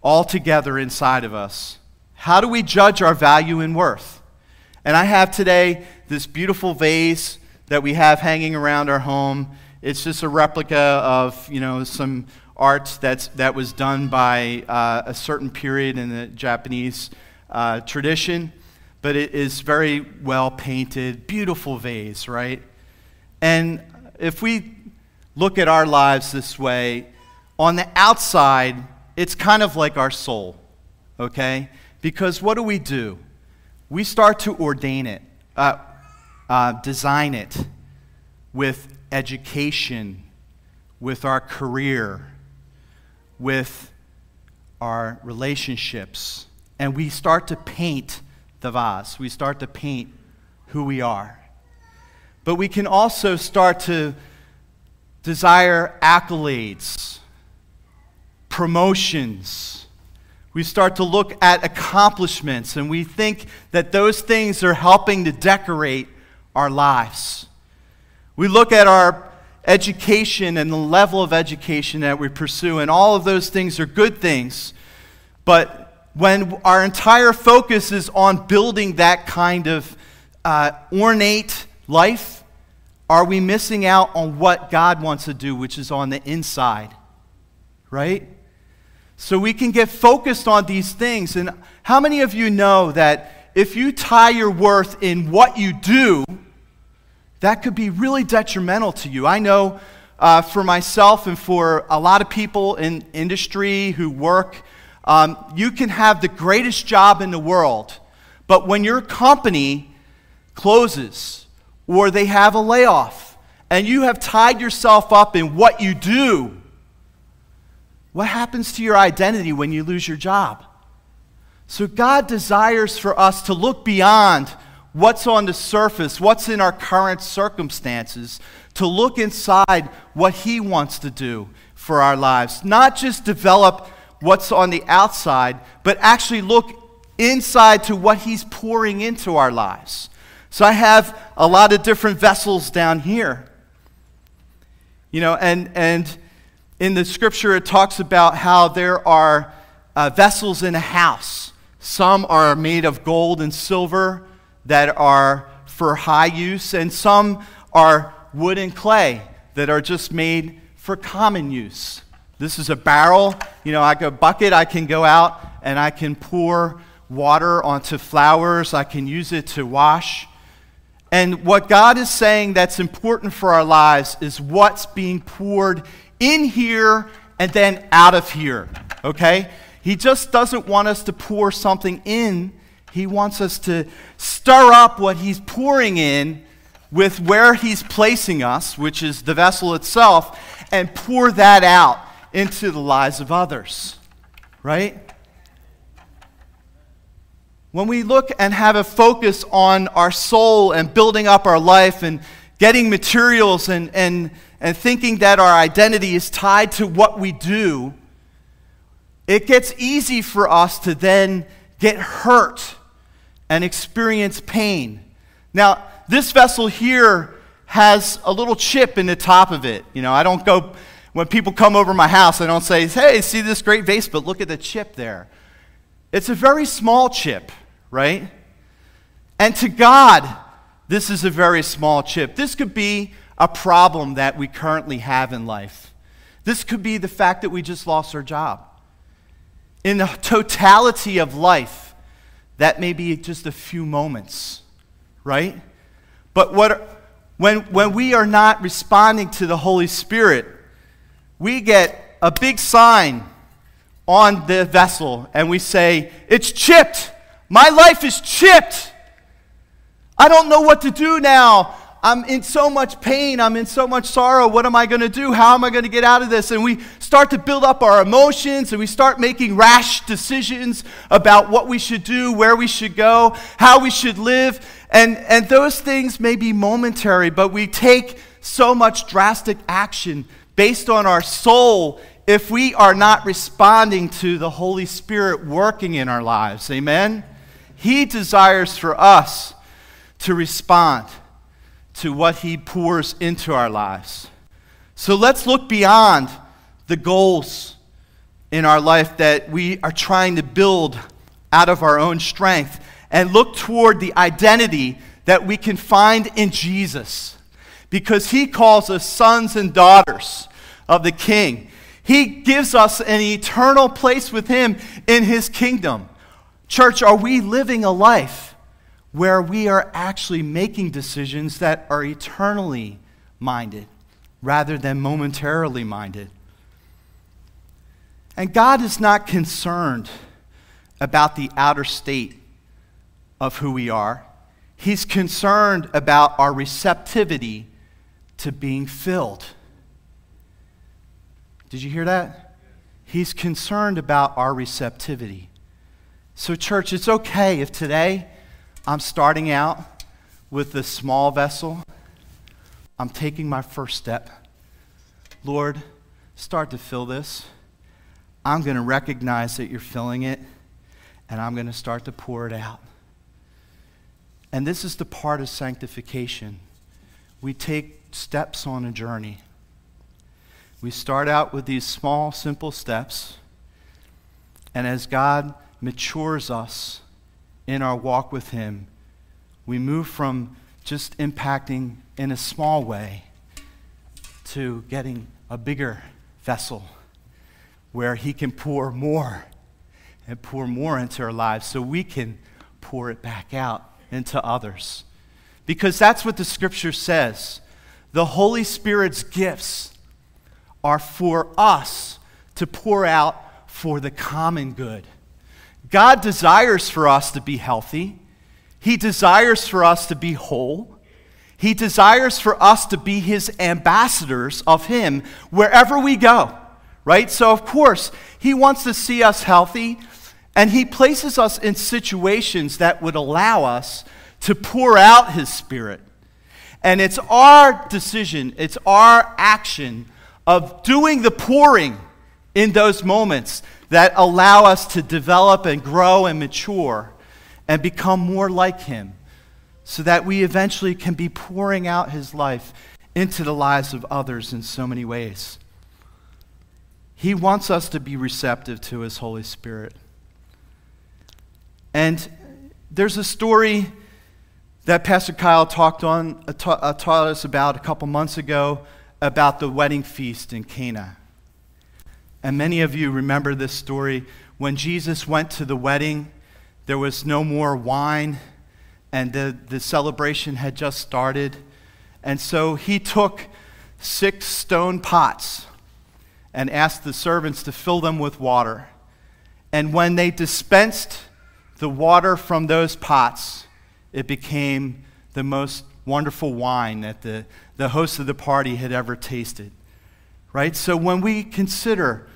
all together inside of us, how do we judge our value and worth? And I have today this beautiful vase that we have hanging around our home. It's just a replica of, you know, some art that's, that was done by uh, a certain period in the Japanese uh, tradition but it is very well painted, beautiful vase, right? And if we look at our lives this way, on the outside, it's kind of like our soul, okay? Because what do we do? We start to ordain it, uh, uh, design it with education, with our career, with our relationships, and we start to paint the vase. We start to paint who we are. But we can also start to desire accolades, promotions. We start to look at accomplishments, and we think that those things are helping to decorate our lives. We look at our education and the level of education that we pursue, and all of those things are good things. But when our entire focus is on building that kind of uh, ornate life, are we missing out on what God wants to do, which is on the inside? Right? So we can get focused on these things. And how many of you know that if you tie your worth in what you do, that could be really detrimental to you? I know uh, for myself and for a lot of people in industry who work um, you can have the greatest job in the world, but when your company closes or they have a layoff and you have tied yourself up in what you do, what happens to your identity when you lose your job? So, God desires for us to look beyond what's on the surface, what's in our current circumstances, to look inside what He wants to do for our lives. Not just develop what's on the outside, but actually look inside to what He's pouring into our lives. So I have a lot of different vessels down here. You know, and, and in the scripture, it talks about how there are uh, vessels in a house. Some are made of gold and silver that are for high use, and some are wood and clay that are just made for common use. This is a barrel. You know, like a bucket, I can go out and I can pour water onto flowers. I can use it to wash. And what God is saying that's important for our lives is what's being poured in here and then out of here. Okay? He just doesn't want us to pour something in. He wants us to stir up what He's pouring in with where He's placing us, which is the vessel itself, and pour that out into the lives of others, right? When we look and have a focus on our soul and building up our life and getting materials and, and, and thinking that our identity is tied to what we do, it gets easy for us to then get hurt and experience pain. Now, this vessel here has a little chip in the top of it. You know, I don't go when people come over my house, I don't say, hey, see this great vase, but look at the chip there. It's a very small chip, right? And to God, this is a very small chip. This could be a problem that we currently have in life. This could be the fact that we just lost our job. In the totality of life, that may be just a few moments, right? But what When, when we are not responding to the Holy Spirit, we get a big sign on the vessel and we say, It's chipped. My life is chipped. I don't know what to do now. I'm in so much pain. I'm in so much sorrow. What am I going to do? How am I going to get out of this? And we start to build up our emotions and we start making rash decisions about what we should do, where we should go, how we should live. And, and those things may be momentary, but we take so much drastic action based on our soul if we are not responding to the Holy Spirit working in our lives. Amen? He desires for us to respond to what He pours into our lives. So let's look beyond the goals in our life that we are trying to build out of our own strength and look toward the identity that we can find in Jesus because He calls us sons and daughters of the King. He gives us an eternal place with Him in His kingdom. Church, are we living a life? Where we are actually making decisions that are eternally minded rather than momentarily minded. And God is not concerned about the outer state of who we are. He's concerned about our receptivity to being filled. Did you hear that? He's concerned about our receptivity. So, church, it's okay if today I'm starting out with this small vessel. I'm taking my first step. Lord, start to fill this. I'm going to recognize that you're filling it, and I'm going to start to pour it out. And this is the part of sanctification. We take steps on a journey. We start out with these small, simple steps, and as God matures us, in our walk with Him, we move from just impacting in a small way to getting a bigger vessel where He can pour more and pour more into our lives so we can pour it back out into others. Because that's what the scripture says. The Holy Spirit's gifts are for us to pour out for the common good. God desires for us to be healthy. He desires for us to be whole. He desires for us to be his ambassadors of him wherever we go, right? So, of course, he wants to see us healthy, and he places us in situations that would allow us to pour out his spirit. And it's our decision, it's our action of doing the pouring in those moments that allow us to develop and grow and mature and become more like Him so that we eventually can be pouring out His life into the lives of others in so many ways. He wants us to be receptive to His Holy Spirit. And there's a story that Pastor Kyle talked on, uh, ta- uh, taught us about a couple months ago about the wedding feast in Cana. And many of you remember this story. When Jesus went to the wedding, there was no more wine, and the, the celebration had just started. And so he took six stone pots and asked the servants to fill them with water. And when they dispensed the water from those pots, it became the most wonderful wine that the, the host of the party had ever tasted right? So when we consider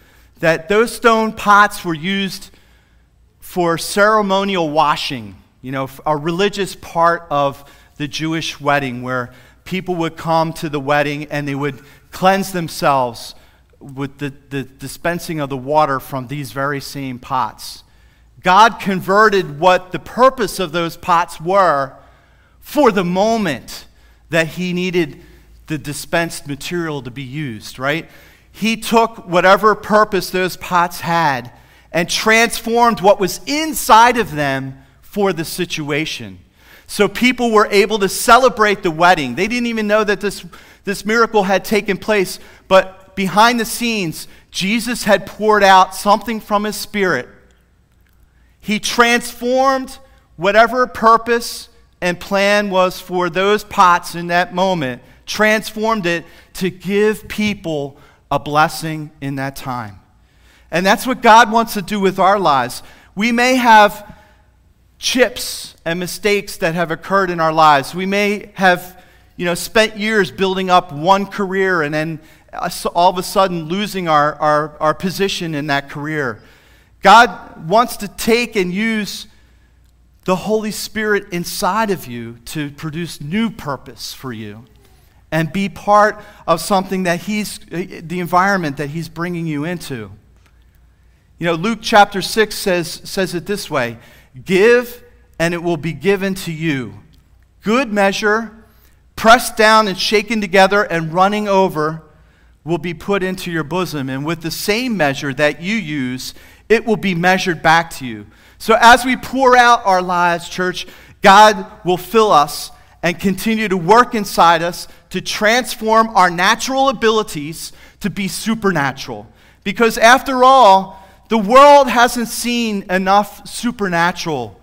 that those stone pots were used for ceremonial washing, you know, a religious part of the Jewish wedding where people would come to the wedding and they would cleanse themselves with the, the dispensing of the water from these very same pots. God converted what the purpose of those pots were for the moment that He needed the dispensed material to be used, right? He took whatever purpose those pots had and transformed what was inside of them for the situation. So people were able to celebrate the wedding. They didn't even know that this, this miracle had taken place, but behind the scenes, Jesus had poured out something from his spirit. He transformed whatever purpose and plan was for those pots in that moment, transformed it to give people a blessing in that time. And that's what God wants to do with our lives. We may have chips and mistakes that have occurred in our lives. We may have, you know, spent years building up one career and then all of a sudden losing our, our, our position in that career. God wants to take and use the Holy Spirit inside of you to produce new purpose for you and be part of something that He's, the environment that He's bringing you into. You know, Luke chapter 6 says, says it this way Give, and it will be given to you. Good measure, pressed down and shaken together and running over, will be put into your bosom. And with the same measure that you use, it will be measured back to you. So as we pour out our lives, church, God will fill us and continue to work inside us to transform our natural abilities to be supernatural. Because after all, the world hasn't seen enough supernatural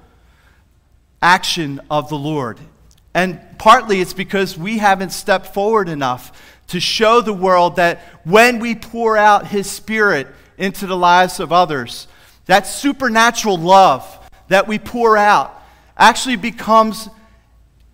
action of the Lord. And partly it's because we haven't stepped forward enough to show the world that when we pour out His Spirit into the lives of others, that supernatural love that we pour out actually becomes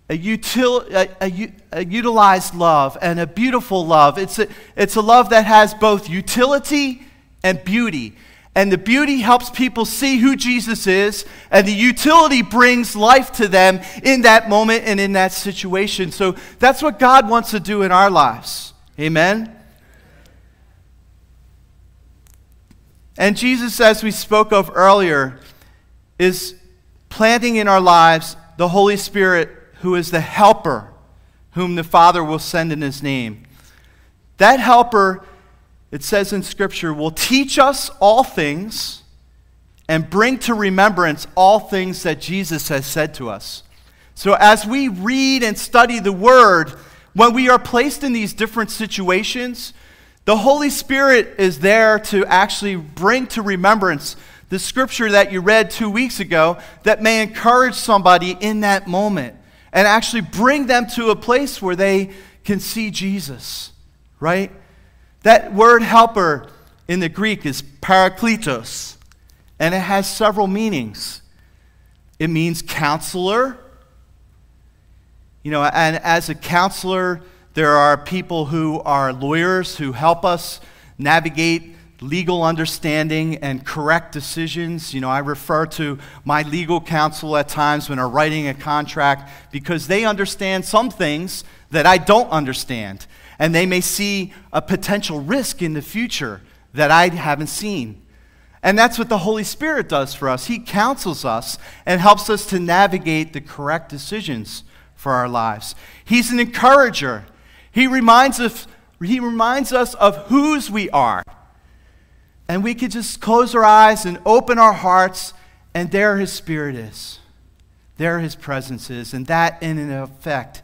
a, util, a, a, a, utilized love and a beautiful love. It's a, it's a love that has both utility and beauty. And the beauty helps people see who Jesus is, and the utility brings life to them in that moment and in that situation. So that's what God wants to do in our lives. Amen? And Jesus, as we spoke of earlier, is planting in our lives the Holy Spirit, who is the helper, whom the Father will send in his name. That helper it says in Scripture, will teach us all things and bring to remembrance all things that Jesus has said to us. So, as we read and study the Word, when we are placed in these different situations, the Holy Spirit is there to actually bring to remembrance the scripture that you read two weeks ago that may encourage somebody in that moment and actually bring them to a place where they can see Jesus, right? That word helper in the Greek is parakletos, and it has several meanings. It means counselor. You know, and as a counselor, there are people who are lawyers who help us navigate legal understanding and correct decisions. You know, I refer to my legal counsel at times when I'm writing a contract because they understand some things that I don't understand and they may see a potential risk in the future that I haven't seen. And that's what the Holy Spirit does for us. He counsels us and helps us to navigate the correct decisions for our lives. He's an encourager. He reminds us, he reminds us of whose we are. And we could just close our eyes and open our hearts, and there His Spirit is. There His presence is. And that, in an effect,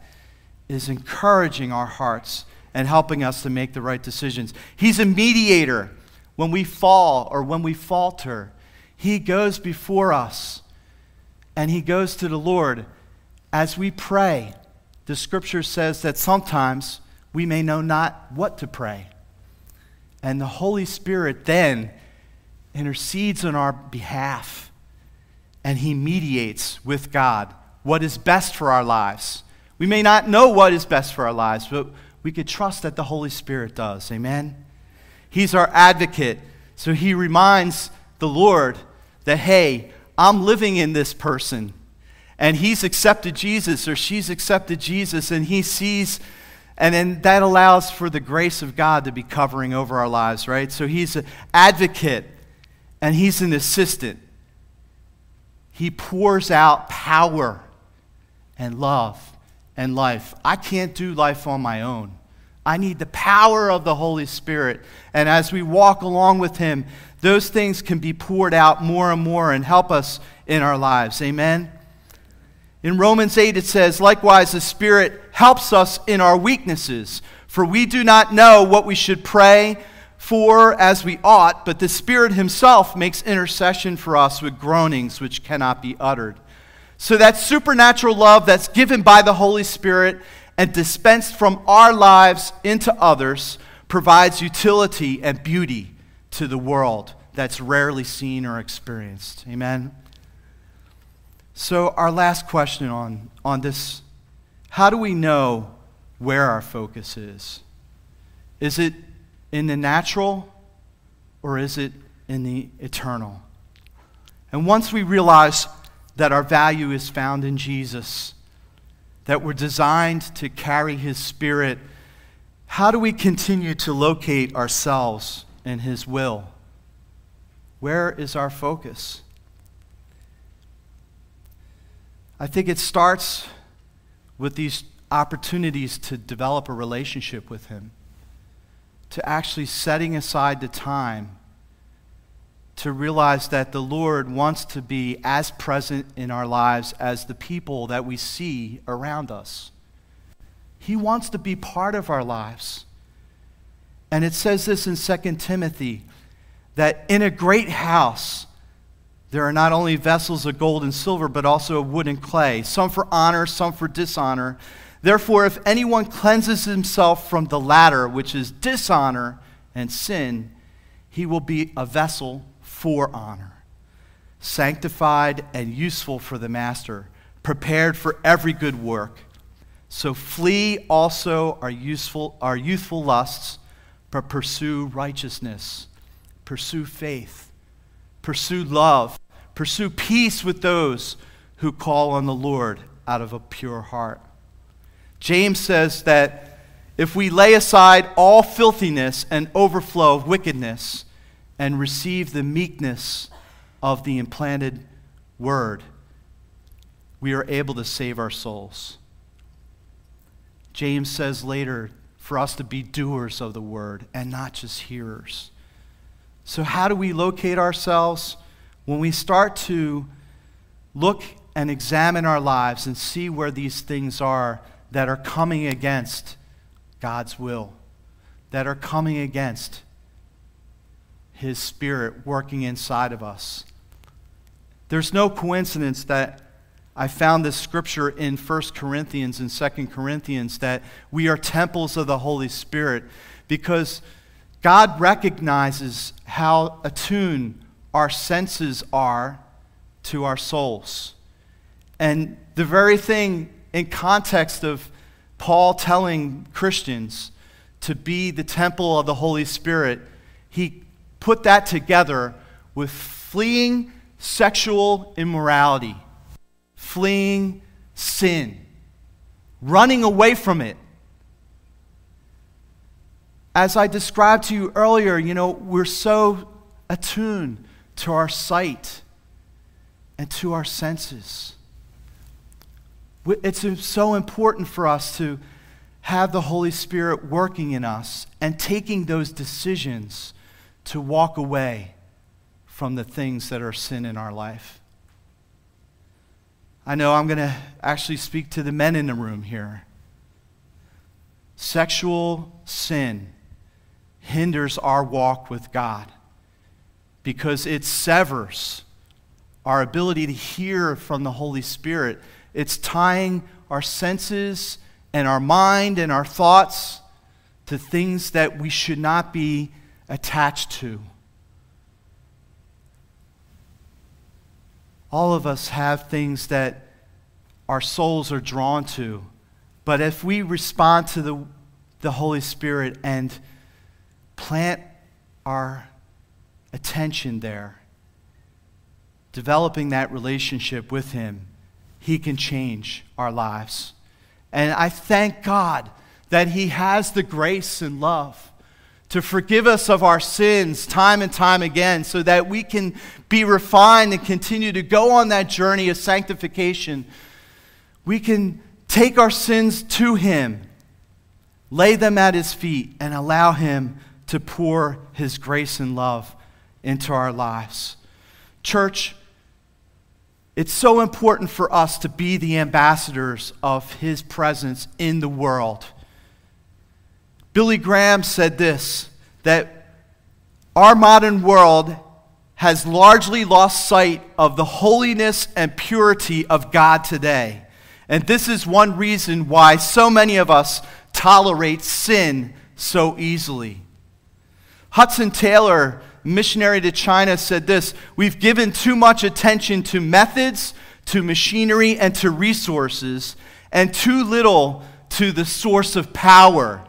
is encouraging our hearts and helping us to make the right decisions. He's a mediator when we fall or when we falter. He goes before us and he goes to the Lord as we pray. The scripture says that sometimes we may know not what to pray. And the Holy Spirit then intercedes on our behalf and he mediates with God what is best for our lives. We may not know what is best for our lives, but we could trust that the Holy Spirit does. Amen? He's our advocate. So he reminds the Lord that, hey, I'm living in this person. And he's accepted Jesus or she's accepted Jesus, and he sees, and then that allows for the grace of God to be covering over our lives, right? So he's an advocate and he's an assistant. He pours out power and love and life. I can't do life on my own. I need the power of the Holy Spirit. And as we walk along with Him, those things can be poured out more and more and help us in our lives. Amen? In Romans 8, it says, Likewise, the Spirit helps us in our weaknesses, for we do not know what we should pray for as we ought, but the Spirit Himself makes intercession for us with groanings which cannot be uttered. So that supernatural love that's given by the Holy Spirit and dispensed from our lives into others provides utility and beauty to the world that's rarely seen or experienced. Amen? So, our last question on, on this how do we know where our focus is? Is it in the natural or is it in the eternal? And once we realize that our value is found in Jesus, that we're designed to carry His Spirit, how do we continue to locate ourselves in His will? Where is our focus? I think it starts with these opportunities to develop a relationship with Him, to actually setting aside the time to realize that the Lord wants to be as present in our lives as the people that we see around us. He wants to be part of our lives. And it says this in 2 Timothy that in a great house, there are not only vessels of gold and silver, but also of wood and clay, some for honor, some for dishonor. Therefore, if anyone cleanses himself from the latter, which is dishonor and sin, he will be a vessel for honor, sanctified and useful for the master, prepared for every good work. So flee also our useful our youthful lusts, but pursue righteousness, pursue faith, pursue love, pursue peace with those who call on the Lord out of a pure heart. James says that if we lay aside all filthiness and overflow of wickedness, and receive the meekness of the implanted word, we are able to save our souls. James says later for us to be doers of the word and not just hearers. So, how do we locate ourselves? When we start to look and examine our lives and see where these things are that are coming against God's will, that are coming against his Spirit working inside of us. There's no coincidence that I found this scripture in 1 Corinthians and 2 Corinthians that we are temples of the Holy Spirit because God recognizes how attuned our senses are to our souls. And the very thing in context of Paul telling Christians to be the temple of the Holy Spirit, he put that together with fleeing sexual immorality, fleeing sin, running away from it. As I described to you earlier, you know, we're so attuned to our sight and to our senses. It's so important for us to have the Holy Spirit working in us and taking those decisions to walk away from the things that are sin in our life. I know I'm going to actually speak to the men in the room here. Sexual sin hinders our walk with God because it severs our ability to hear from the Holy Spirit. It's tying our senses and our mind and our thoughts to things that we should not be attached to. All of us have things that our souls are drawn to. But if we respond to the, the Holy Spirit and plant our attention there, developing that relationship with Him, He can change our lives. And I thank God that He has the grace and love to forgive us of our sins time and time again so that we can be refined and continue to go on that journey of sanctification. We can take our sins to Him, lay them at His feet, and allow Him to pour His grace and love into our lives. Church, it's so important for us to be the ambassadors of His presence in the world. Billy Graham said this that our modern world has largely lost sight of the holiness and purity of God today. And this is one reason why so many of us tolerate sin so easily. Hudson Taylor, missionary to China, said this We've given too much attention to methods, to machinery, and to resources, and too little to the source of power,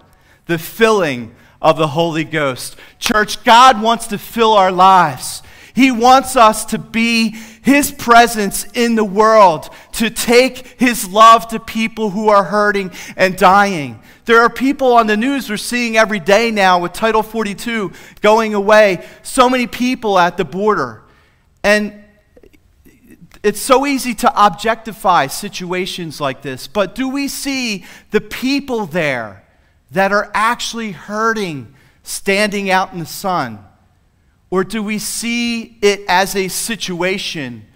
the filling of the Holy Ghost. Church, God wants to fill our lives. He wants us to be His presence in the world, to take His love to people who are hurting and dying. There are people on the news we're seeing every day now with Title 42 going away, so many people at the border. And it's so easy to objectify situations like this, but do we see the people there that are actually hurting standing out in the sun? Or do we see it as a situation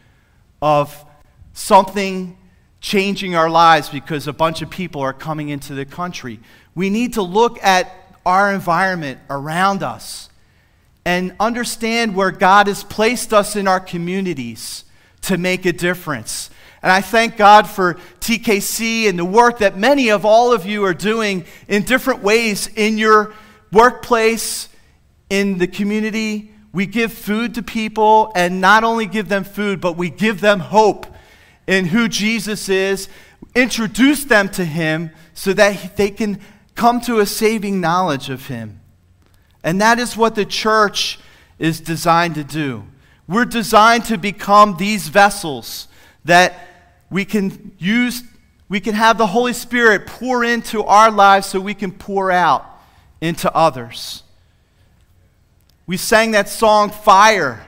of something changing our lives because a bunch of people are coming into the country? We need to look at our environment around us and understand where God has placed us in our communities to make a difference. And I thank God for TKC and the work that many of all of you are doing in different ways in your workplace, in the community. We give food to people, and not only give them food, but we give them hope in who Jesus is, introduce them to Him so that they can come to a saving knowledge of Him. And that is what the church is designed to do. We're designed to become these vessels that we can use, we can have the Holy Spirit pour into our lives so we can pour out into others. We sang that song, Fire.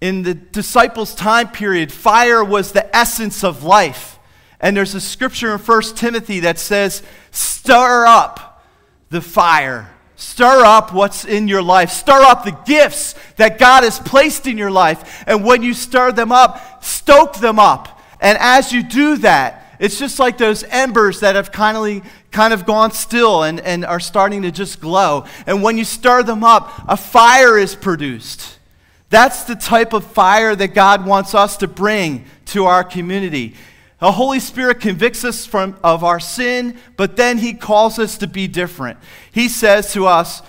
In the disciples' time period, fire was the essence of life. And there's a scripture in 1 Timothy that says, Stir up the fire Stir up what's in your life. Stir up the gifts that God has placed in your life. And when you stir them up, stoke them up. And as you do that, it's just like those embers that have kind of, kind of gone still and, and are starting to just glow. And when you stir them up, a fire is produced. That's the type of fire that God wants us to bring to our community. The Holy Spirit convicts us from, of our sin, but then He calls us to be different. He says to us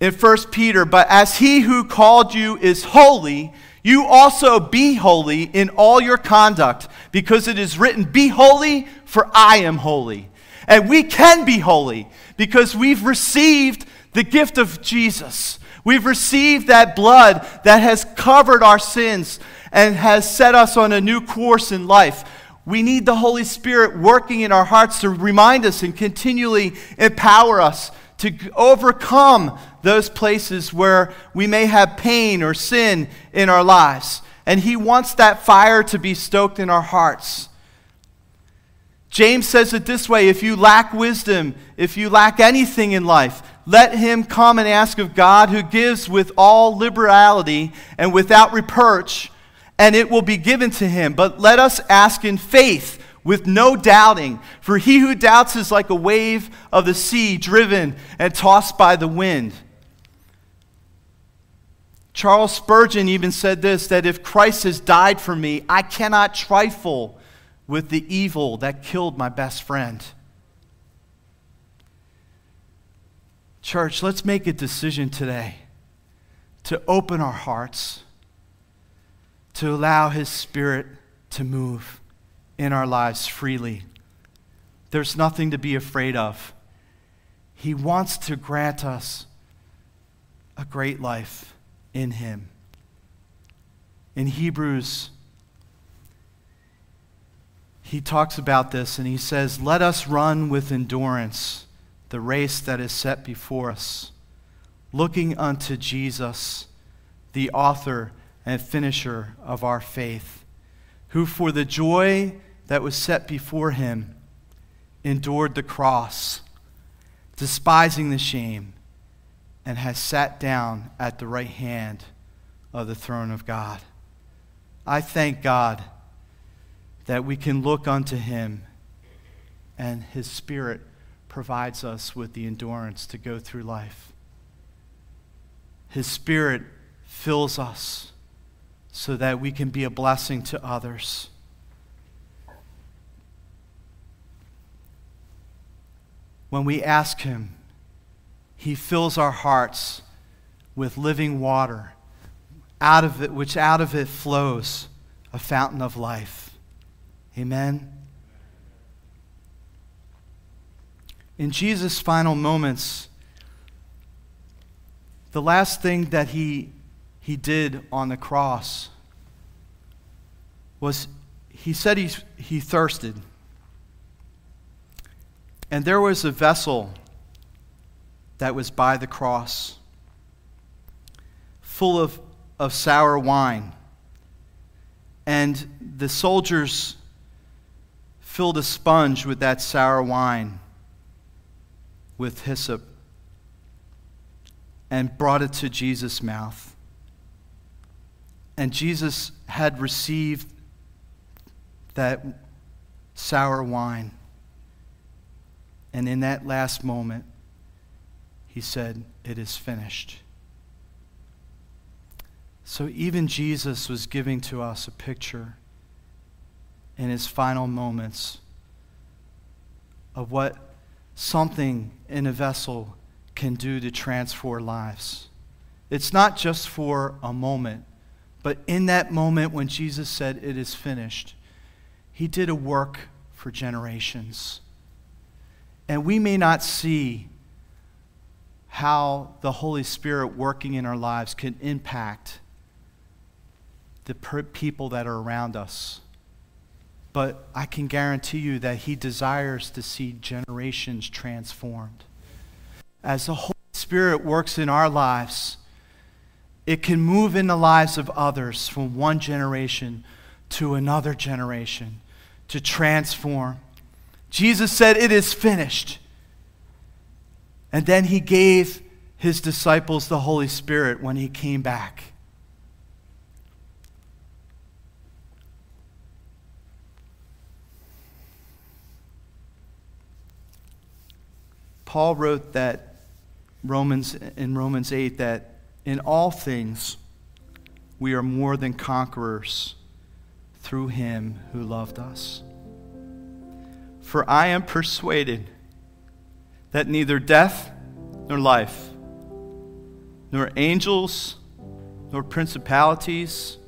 in 1 Peter, But as He who called you is holy, you also be holy in all your conduct, because it is written, Be holy, for I am holy. And we can be holy because we've received the gift of Jesus. We've received that blood that has covered our sins and has set us on a new course in life. We need the Holy Spirit working in our hearts to remind us and continually empower us to overcome those places where we may have pain or sin in our lives. And He wants that fire to be stoked in our hearts. James says it this way if you lack wisdom, if you lack anything in life, let him come and ask of God, who gives with all liberality and without reproach and it will be given to him. But let us ask in faith with no doubting. For he who doubts is like a wave of the sea driven and tossed by the wind. Charles Spurgeon even said this that if Christ has died for me, I cannot trifle with the evil that killed my best friend. Church, let's make a decision today to open our hearts to allow His Spirit to move in our lives freely. There's nothing to be afraid of. He wants to grant us a great life in Him. In Hebrews, he talks about this and he says, Let us run with endurance the race that is set before us, looking unto Jesus, the author and finisher of our faith, who for the joy that was set before him endured the cross, despising the shame, and has sat down at the right hand of the throne of God. I thank God that we can look unto him and his spirit provides us with the endurance to go through life. His spirit fills us so that we can be a blessing to others. When we ask Him, He fills our hearts with living water, out of it, which out of it flows a fountain of life. Amen. In Jesus' final moments, the last thing that he, he did on the cross was he said he, he thirsted. And there was a vessel that was by the cross full of, of sour wine. And the soldiers filled a sponge with that sour wine with hyssop and brought it to Jesus' mouth. And Jesus had received that sour wine. And in that last moment, he said, It is finished. So even Jesus was giving to us a picture in his final moments of what something in a vessel can do to transform lives. It's not just for a moment, but in that moment when Jesus said, It is finished, he did a work for generations. And we may not see how the Holy Spirit working in our lives can impact the people that are around us. But I can guarantee you that He desires to see generations transformed. As the Holy Spirit works in our lives, it can move in the lives of others from one generation to another generation to transform. Jesus said, It is finished. And then He gave His disciples the Holy Spirit when He came back. Paul wrote that Romans in Romans 8 that in all things we are more than conquerors through him who loved us. For I am persuaded that neither death nor life, nor angels, nor principalities,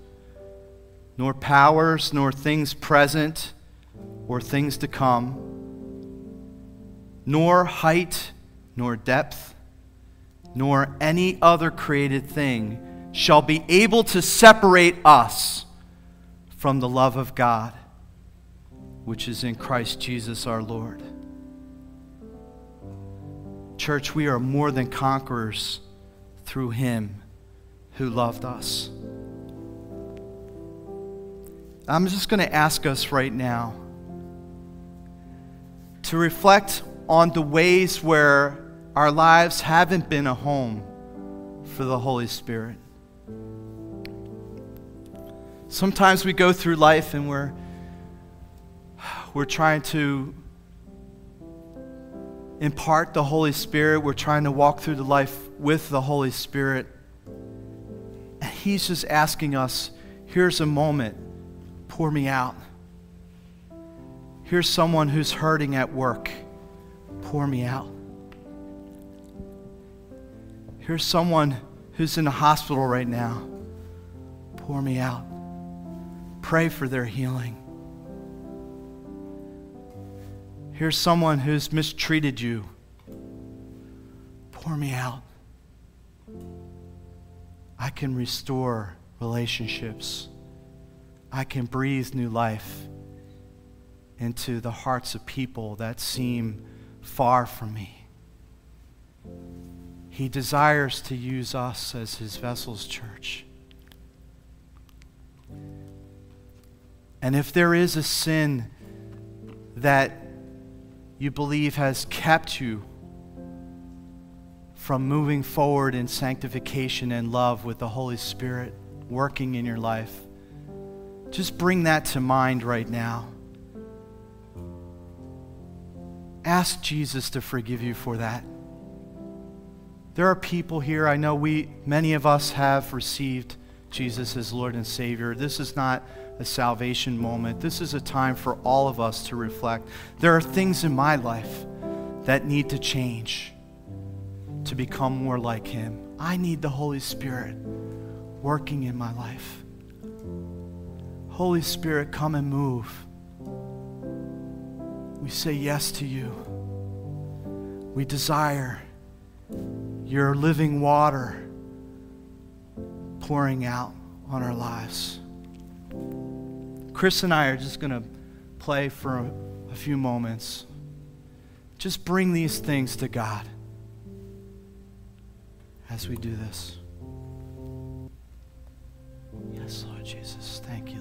nor powers, nor things present or things to come nor height, nor depth, nor any other created thing shall be able to separate us from the love of God, which is in Christ Jesus our Lord. Church, we are more than conquerors through Him who loved us. I'm just going to ask us right now to reflect on the ways where our lives haven't been a home for the Holy Spirit. Sometimes we go through life and we're, we're trying to impart the Holy Spirit. We're trying to walk through the life with the Holy Spirit. And He's just asking us here's a moment, pour me out. Here's someone who's hurting at work pour me out. Here's someone who's in the hospital right now. Pour me out. Pray for their healing. Here's someone who's mistreated you. Pour me out. I can restore relationships. I can breathe new life into the hearts of people that seem far from me. He desires to use us as his vessels, church. And if there is a sin that you believe has kept you from moving forward in sanctification and love with the Holy Spirit working in your life, just bring that to mind right now. Ask Jesus to forgive you for that. There are people here, I know we, many of us have received Jesus as Lord and Savior. This is not a salvation moment. This is a time for all of us to reflect. There are things in my life that need to change to become more like Him. I need the Holy Spirit working in my life. Holy Spirit, come and move. We say yes to you. We desire your living water pouring out on our lives. Chris and I are just going to play for a, a few moments. Just bring these things to God as we do this. Yes, Lord Jesus. Thank you,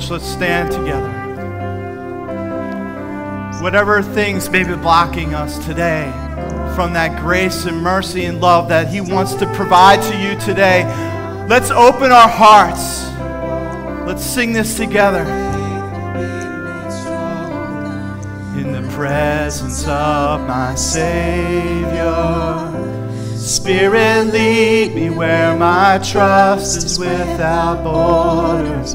Church, let's stand together. Whatever things may be blocking us today from that grace and mercy and love that He wants to provide to you today, let's open our hearts. Let's sing this together. In the presence of my Savior. Spirit, lead me where my trust is without borders.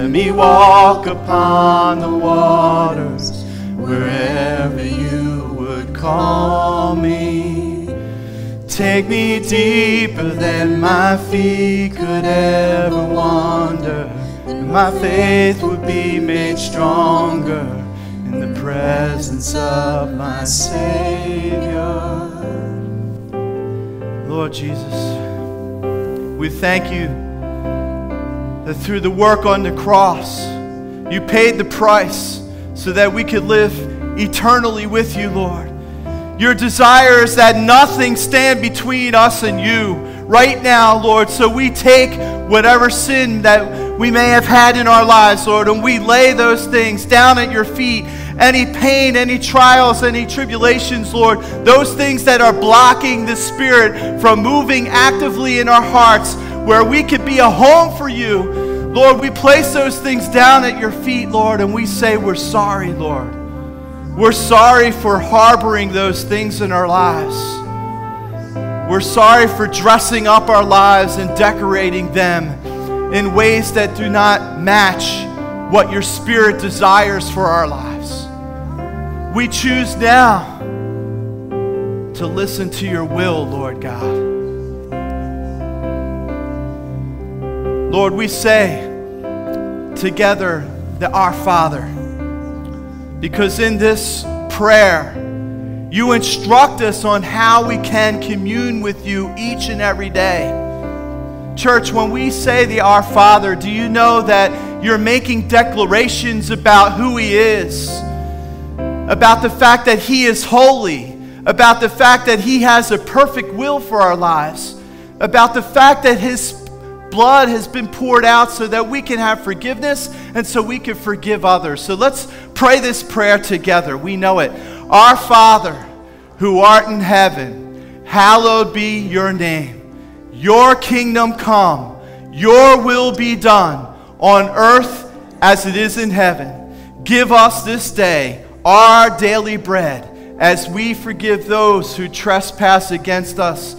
Let me walk upon the waters wherever you would call me. Take me deeper than my feet could ever wander, and my faith would be made stronger in the presence of my Savior. Lord Jesus, we thank you that through the work on the cross, you paid the price so that we could live eternally with you, Lord. Your desire is that nothing stand between us and you right now, Lord. So we take whatever sin that we may have had in our lives, Lord, and we lay those things down at your feet. Any pain, any trials, any tribulations, Lord, those things that are blocking the Spirit from moving actively in our hearts, where we could be a home for you. Lord, we place those things down at your feet, Lord, and we say, We're sorry, Lord. We're sorry for harboring those things in our lives. We're sorry for dressing up our lives and decorating them in ways that do not match what your Spirit desires for our lives. We choose now to listen to your will, Lord God. Lord, we say together that our Father, because in this prayer, you instruct us on how we can commune with you each and every day. Church, when we say the Our Father, do you know that you're making declarations about who He is? About the fact that He is holy, about the fact that He has a perfect will for our lives, about the fact that His blood has been poured out so that we can have forgiveness and so we can forgive others. So let's pray this prayer together. We know it. Our Father, who art in heaven, hallowed be your name. Your kingdom come, your will be done on earth as it is in heaven. Give us this day our daily bread as we forgive those who trespass against us.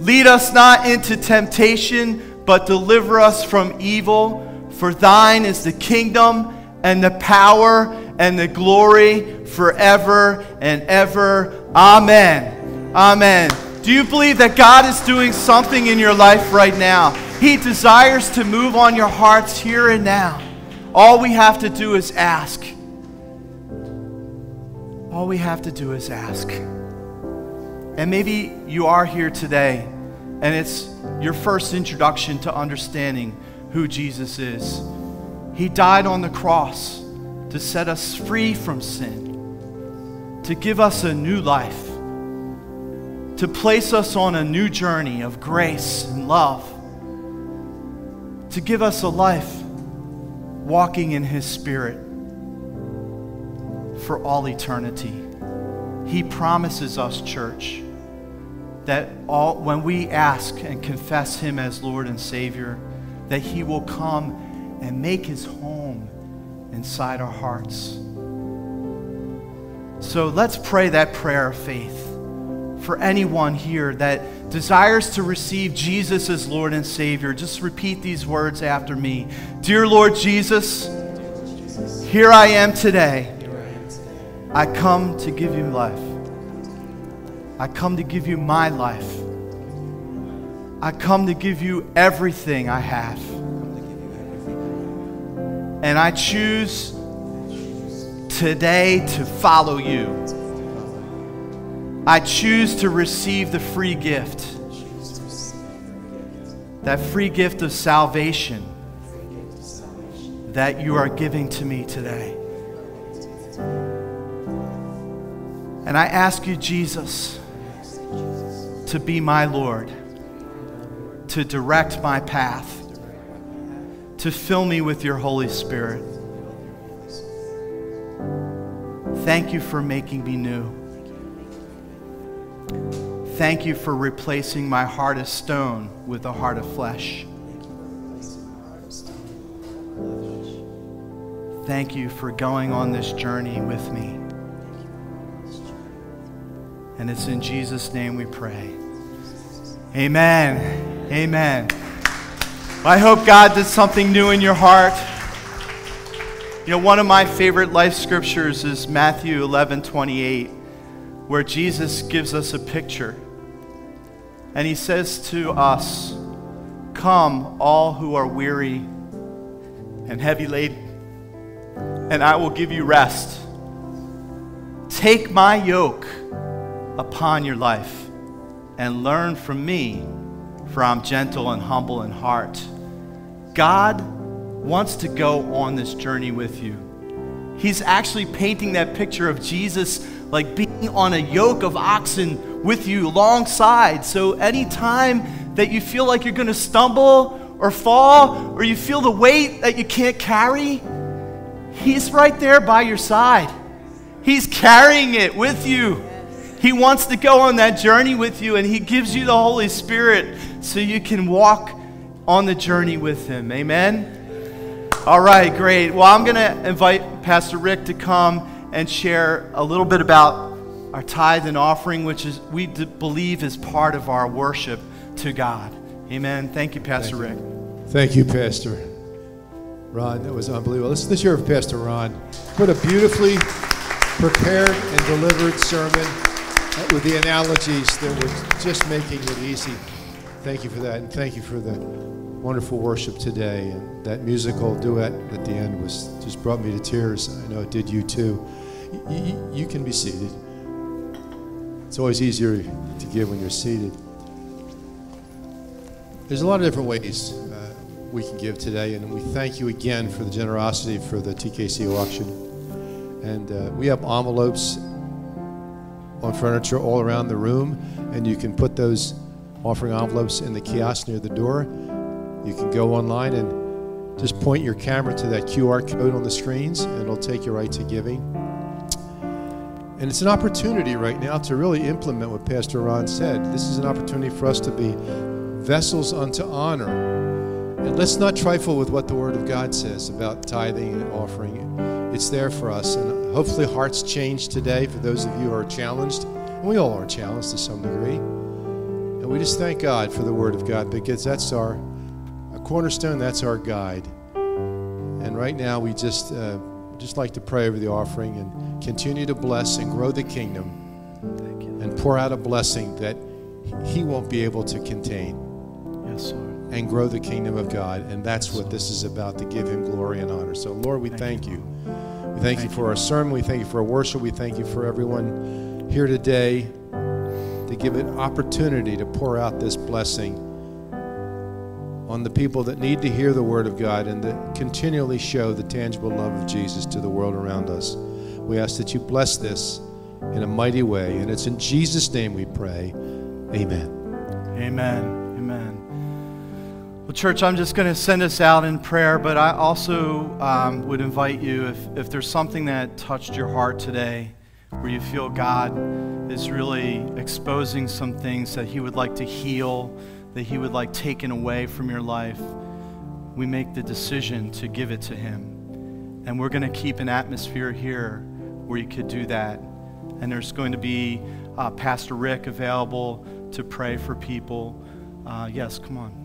Lead us not into temptation but deliver us from evil. For thine is the kingdom and the power and the glory forever and ever. Amen. Amen. Do you believe that God is doing something in your life right now? He desires to move on your hearts here and now. All we have to do is ask. All we have to do is ask. And maybe you are here today and it's your first introduction to understanding who Jesus is. He died on the cross to set us free from sin, to give us a new life, to place us on a new journey of grace and love, to give us a life walking in His Spirit for all eternity. He promises us, church that all, when we ask and confess Him as Lord and Savior, that He will come and make His home inside our hearts. So let's pray that prayer of faith for anyone here that desires to receive Jesus as Lord and Savior. Just repeat these words after me Dear Lord Jesus, here I am today. I come to give you life. I come to give you my life. I come to give you everything I have. And I choose today to follow you. I choose to receive the free gift. That free gift of salvation that you are giving to me today. And I ask you, Jesus, to be my Lord, to direct my path, to fill me with your Holy Spirit. Thank you for making me new. Thank you for replacing my heart of stone with a heart of flesh. Thank you for going on this journey with me. And it's in Jesus' name we pray. Amen. Amen. I hope God did something new in your heart. You know, one of my favorite life scriptures is Matthew 11 28, where Jesus gives us a picture. And he says to us, Come, all who are weary and heavy laden, and I will give you rest. Take my yoke upon your life and learn from me, for I'm gentle and humble in heart. God wants to go on this journey with you. He's actually painting that picture of Jesus like being on a yoke of oxen with you alongside. So anytime that you feel like you're going to stumble or fall or you feel the weight that you can't carry, He's right there by your side. He's carrying it with you. He wants to go on that journey with you, and He gives you the Holy Spirit so you can walk on the journey with Him. Amen? All right, great. Well, I'm going to invite Pastor Rick to come and share a little bit about our tithe and offering, which is we d- believe is part of our worship to God. Amen. Thank you, Pastor Thank Rick. Thank you, Pastor Ron. That was unbelievable. Listen to of Pastor Ron. What a beautifully prepared and delivered sermon with the analogies that were just making it easy. Thank you for that, and thank you for the wonderful worship today. And that musical duet at the end was just brought me to tears. I know it did you too. Y- y- you can be seated. It's always easier to give when you're seated. There's a lot of different ways uh, we can give today, and we thank you again for the generosity for the TKC auction. And uh, we have envelopes on furniture all around the room, and you can put those offering envelopes in the kiosk near the door. You can go online and just point your camera to that QR code on the screens, and it'll take you right to giving. And it's an opportunity right now to really implement what Pastor Ron said. This is an opportunity for us to be vessels unto honor. And let's not trifle with what the Word of God says about tithing and offering. It's there for us. And hopefully, hearts change today for those of you who are challenged. And we all are challenged to some degree. And we just thank God for the Word of God because that's our a cornerstone, that's our guide. And right now, we just, uh, just like to pray over the offering and continue to bless and grow the kingdom and pour out a blessing that He won't be able to contain Yes, Lord. and grow the kingdom of God. And that's what this is about to give Him glory and honor. So, Lord, we thank you. We thank you for our sermon. We thank you for our worship. We thank you for everyone here today to give an opportunity to pour out this blessing on the people that need to hear the word of God and to continually show the tangible love of Jesus to the world around us. We ask that you bless this in a mighty way. And it's in Jesus' name we pray. Amen. Amen. Amen. Well, church, I'm just going to send us out in prayer, but I also um, would invite you if, if there's something that touched your heart today where you feel God is really exposing some things that He would like to heal, that He would like taken away from your life, we make the decision to give it to Him. And we're going to keep an atmosphere here where you could do that. And there's going to be uh, Pastor Rick available to pray for people. Uh, yes, come on.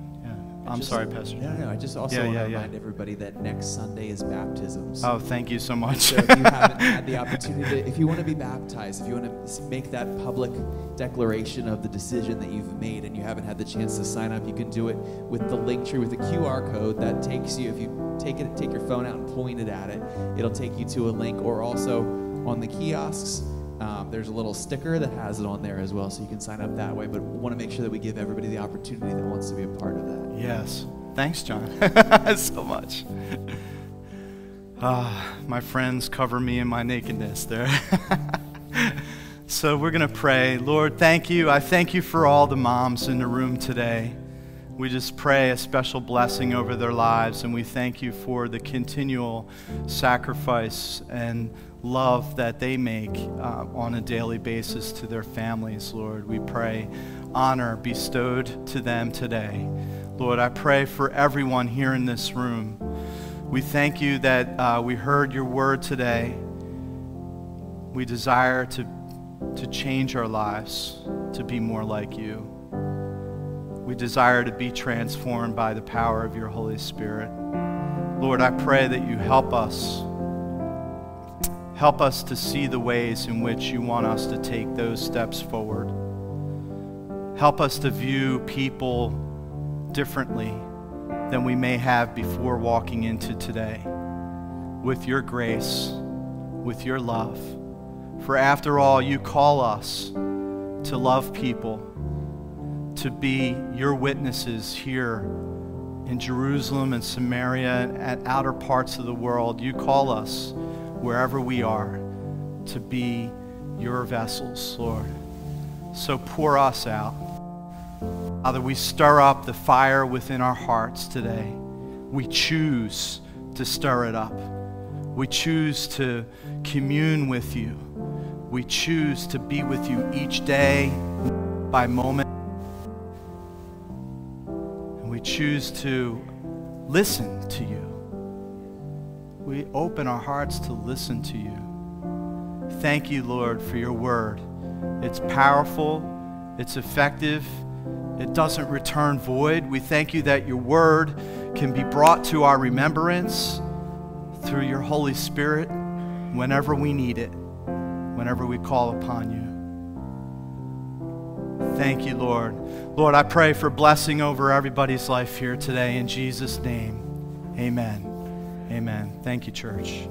I'm Just- sorry, Pastor. No, no, I just also Yeah, want yeah, to yeah. remind everybody that next Sunday is baptisms. Oh, thank you so much. So if you haven't had the opportunity, to, if you want to be baptized, if you want to make that public declaration of the decision that you've made and you haven't had the chance to sign up, you can do it with the link tree with the QR code that takes you. If you take it, take your phone out and point it at it, it'll take you to a link. Or also on the kiosks, um, there's a little sticker that has it on there as well, so you can sign up that way. But we want to make sure that we give everybody the opportunity that wants to be a part of that. Yes. Thanks, John, so much. Ah, my friends cover me in my nakedness there. so we're going to pray. Lord, thank you. I thank you for all the moms in the room today. We just pray a special blessing over their lives, and we thank you for the continual sacrifice and love that they make uh, on a daily basis to their families, Lord. We pray honor bestowed to them today. Lord, I pray for everyone here in this room. We thank you that uh, we heard your word today. We desire to, to change our lives to be more like you. We desire to be transformed by the power of your Holy Spirit. Lord, I pray that you help us. Help us to see the ways in which you want us to take those steps forward. Help us to view people differently than we may have before walking into today. With your grace, with your love. For after all, you call us to love people, to be your witnesses here in Jerusalem and Samaria and at outer parts of the world. You call us wherever we are to be your vessels, Lord. So pour us out. Father, we stir up the fire within our hearts today. We choose to stir it up. We choose to commune with you. We choose to be with you each day by moment. And we choose to listen to you. We open our hearts to listen to you. Thank you, Lord, for your word. It's powerful, it's effective, it doesn't return void. We thank you that your word can be brought to our remembrance through your Holy Spirit whenever we need it, whenever we call upon you. Thank you, Lord. Lord, I pray for blessing over everybody's life here today in Jesus' name. Amen. Amen. Thank you, church.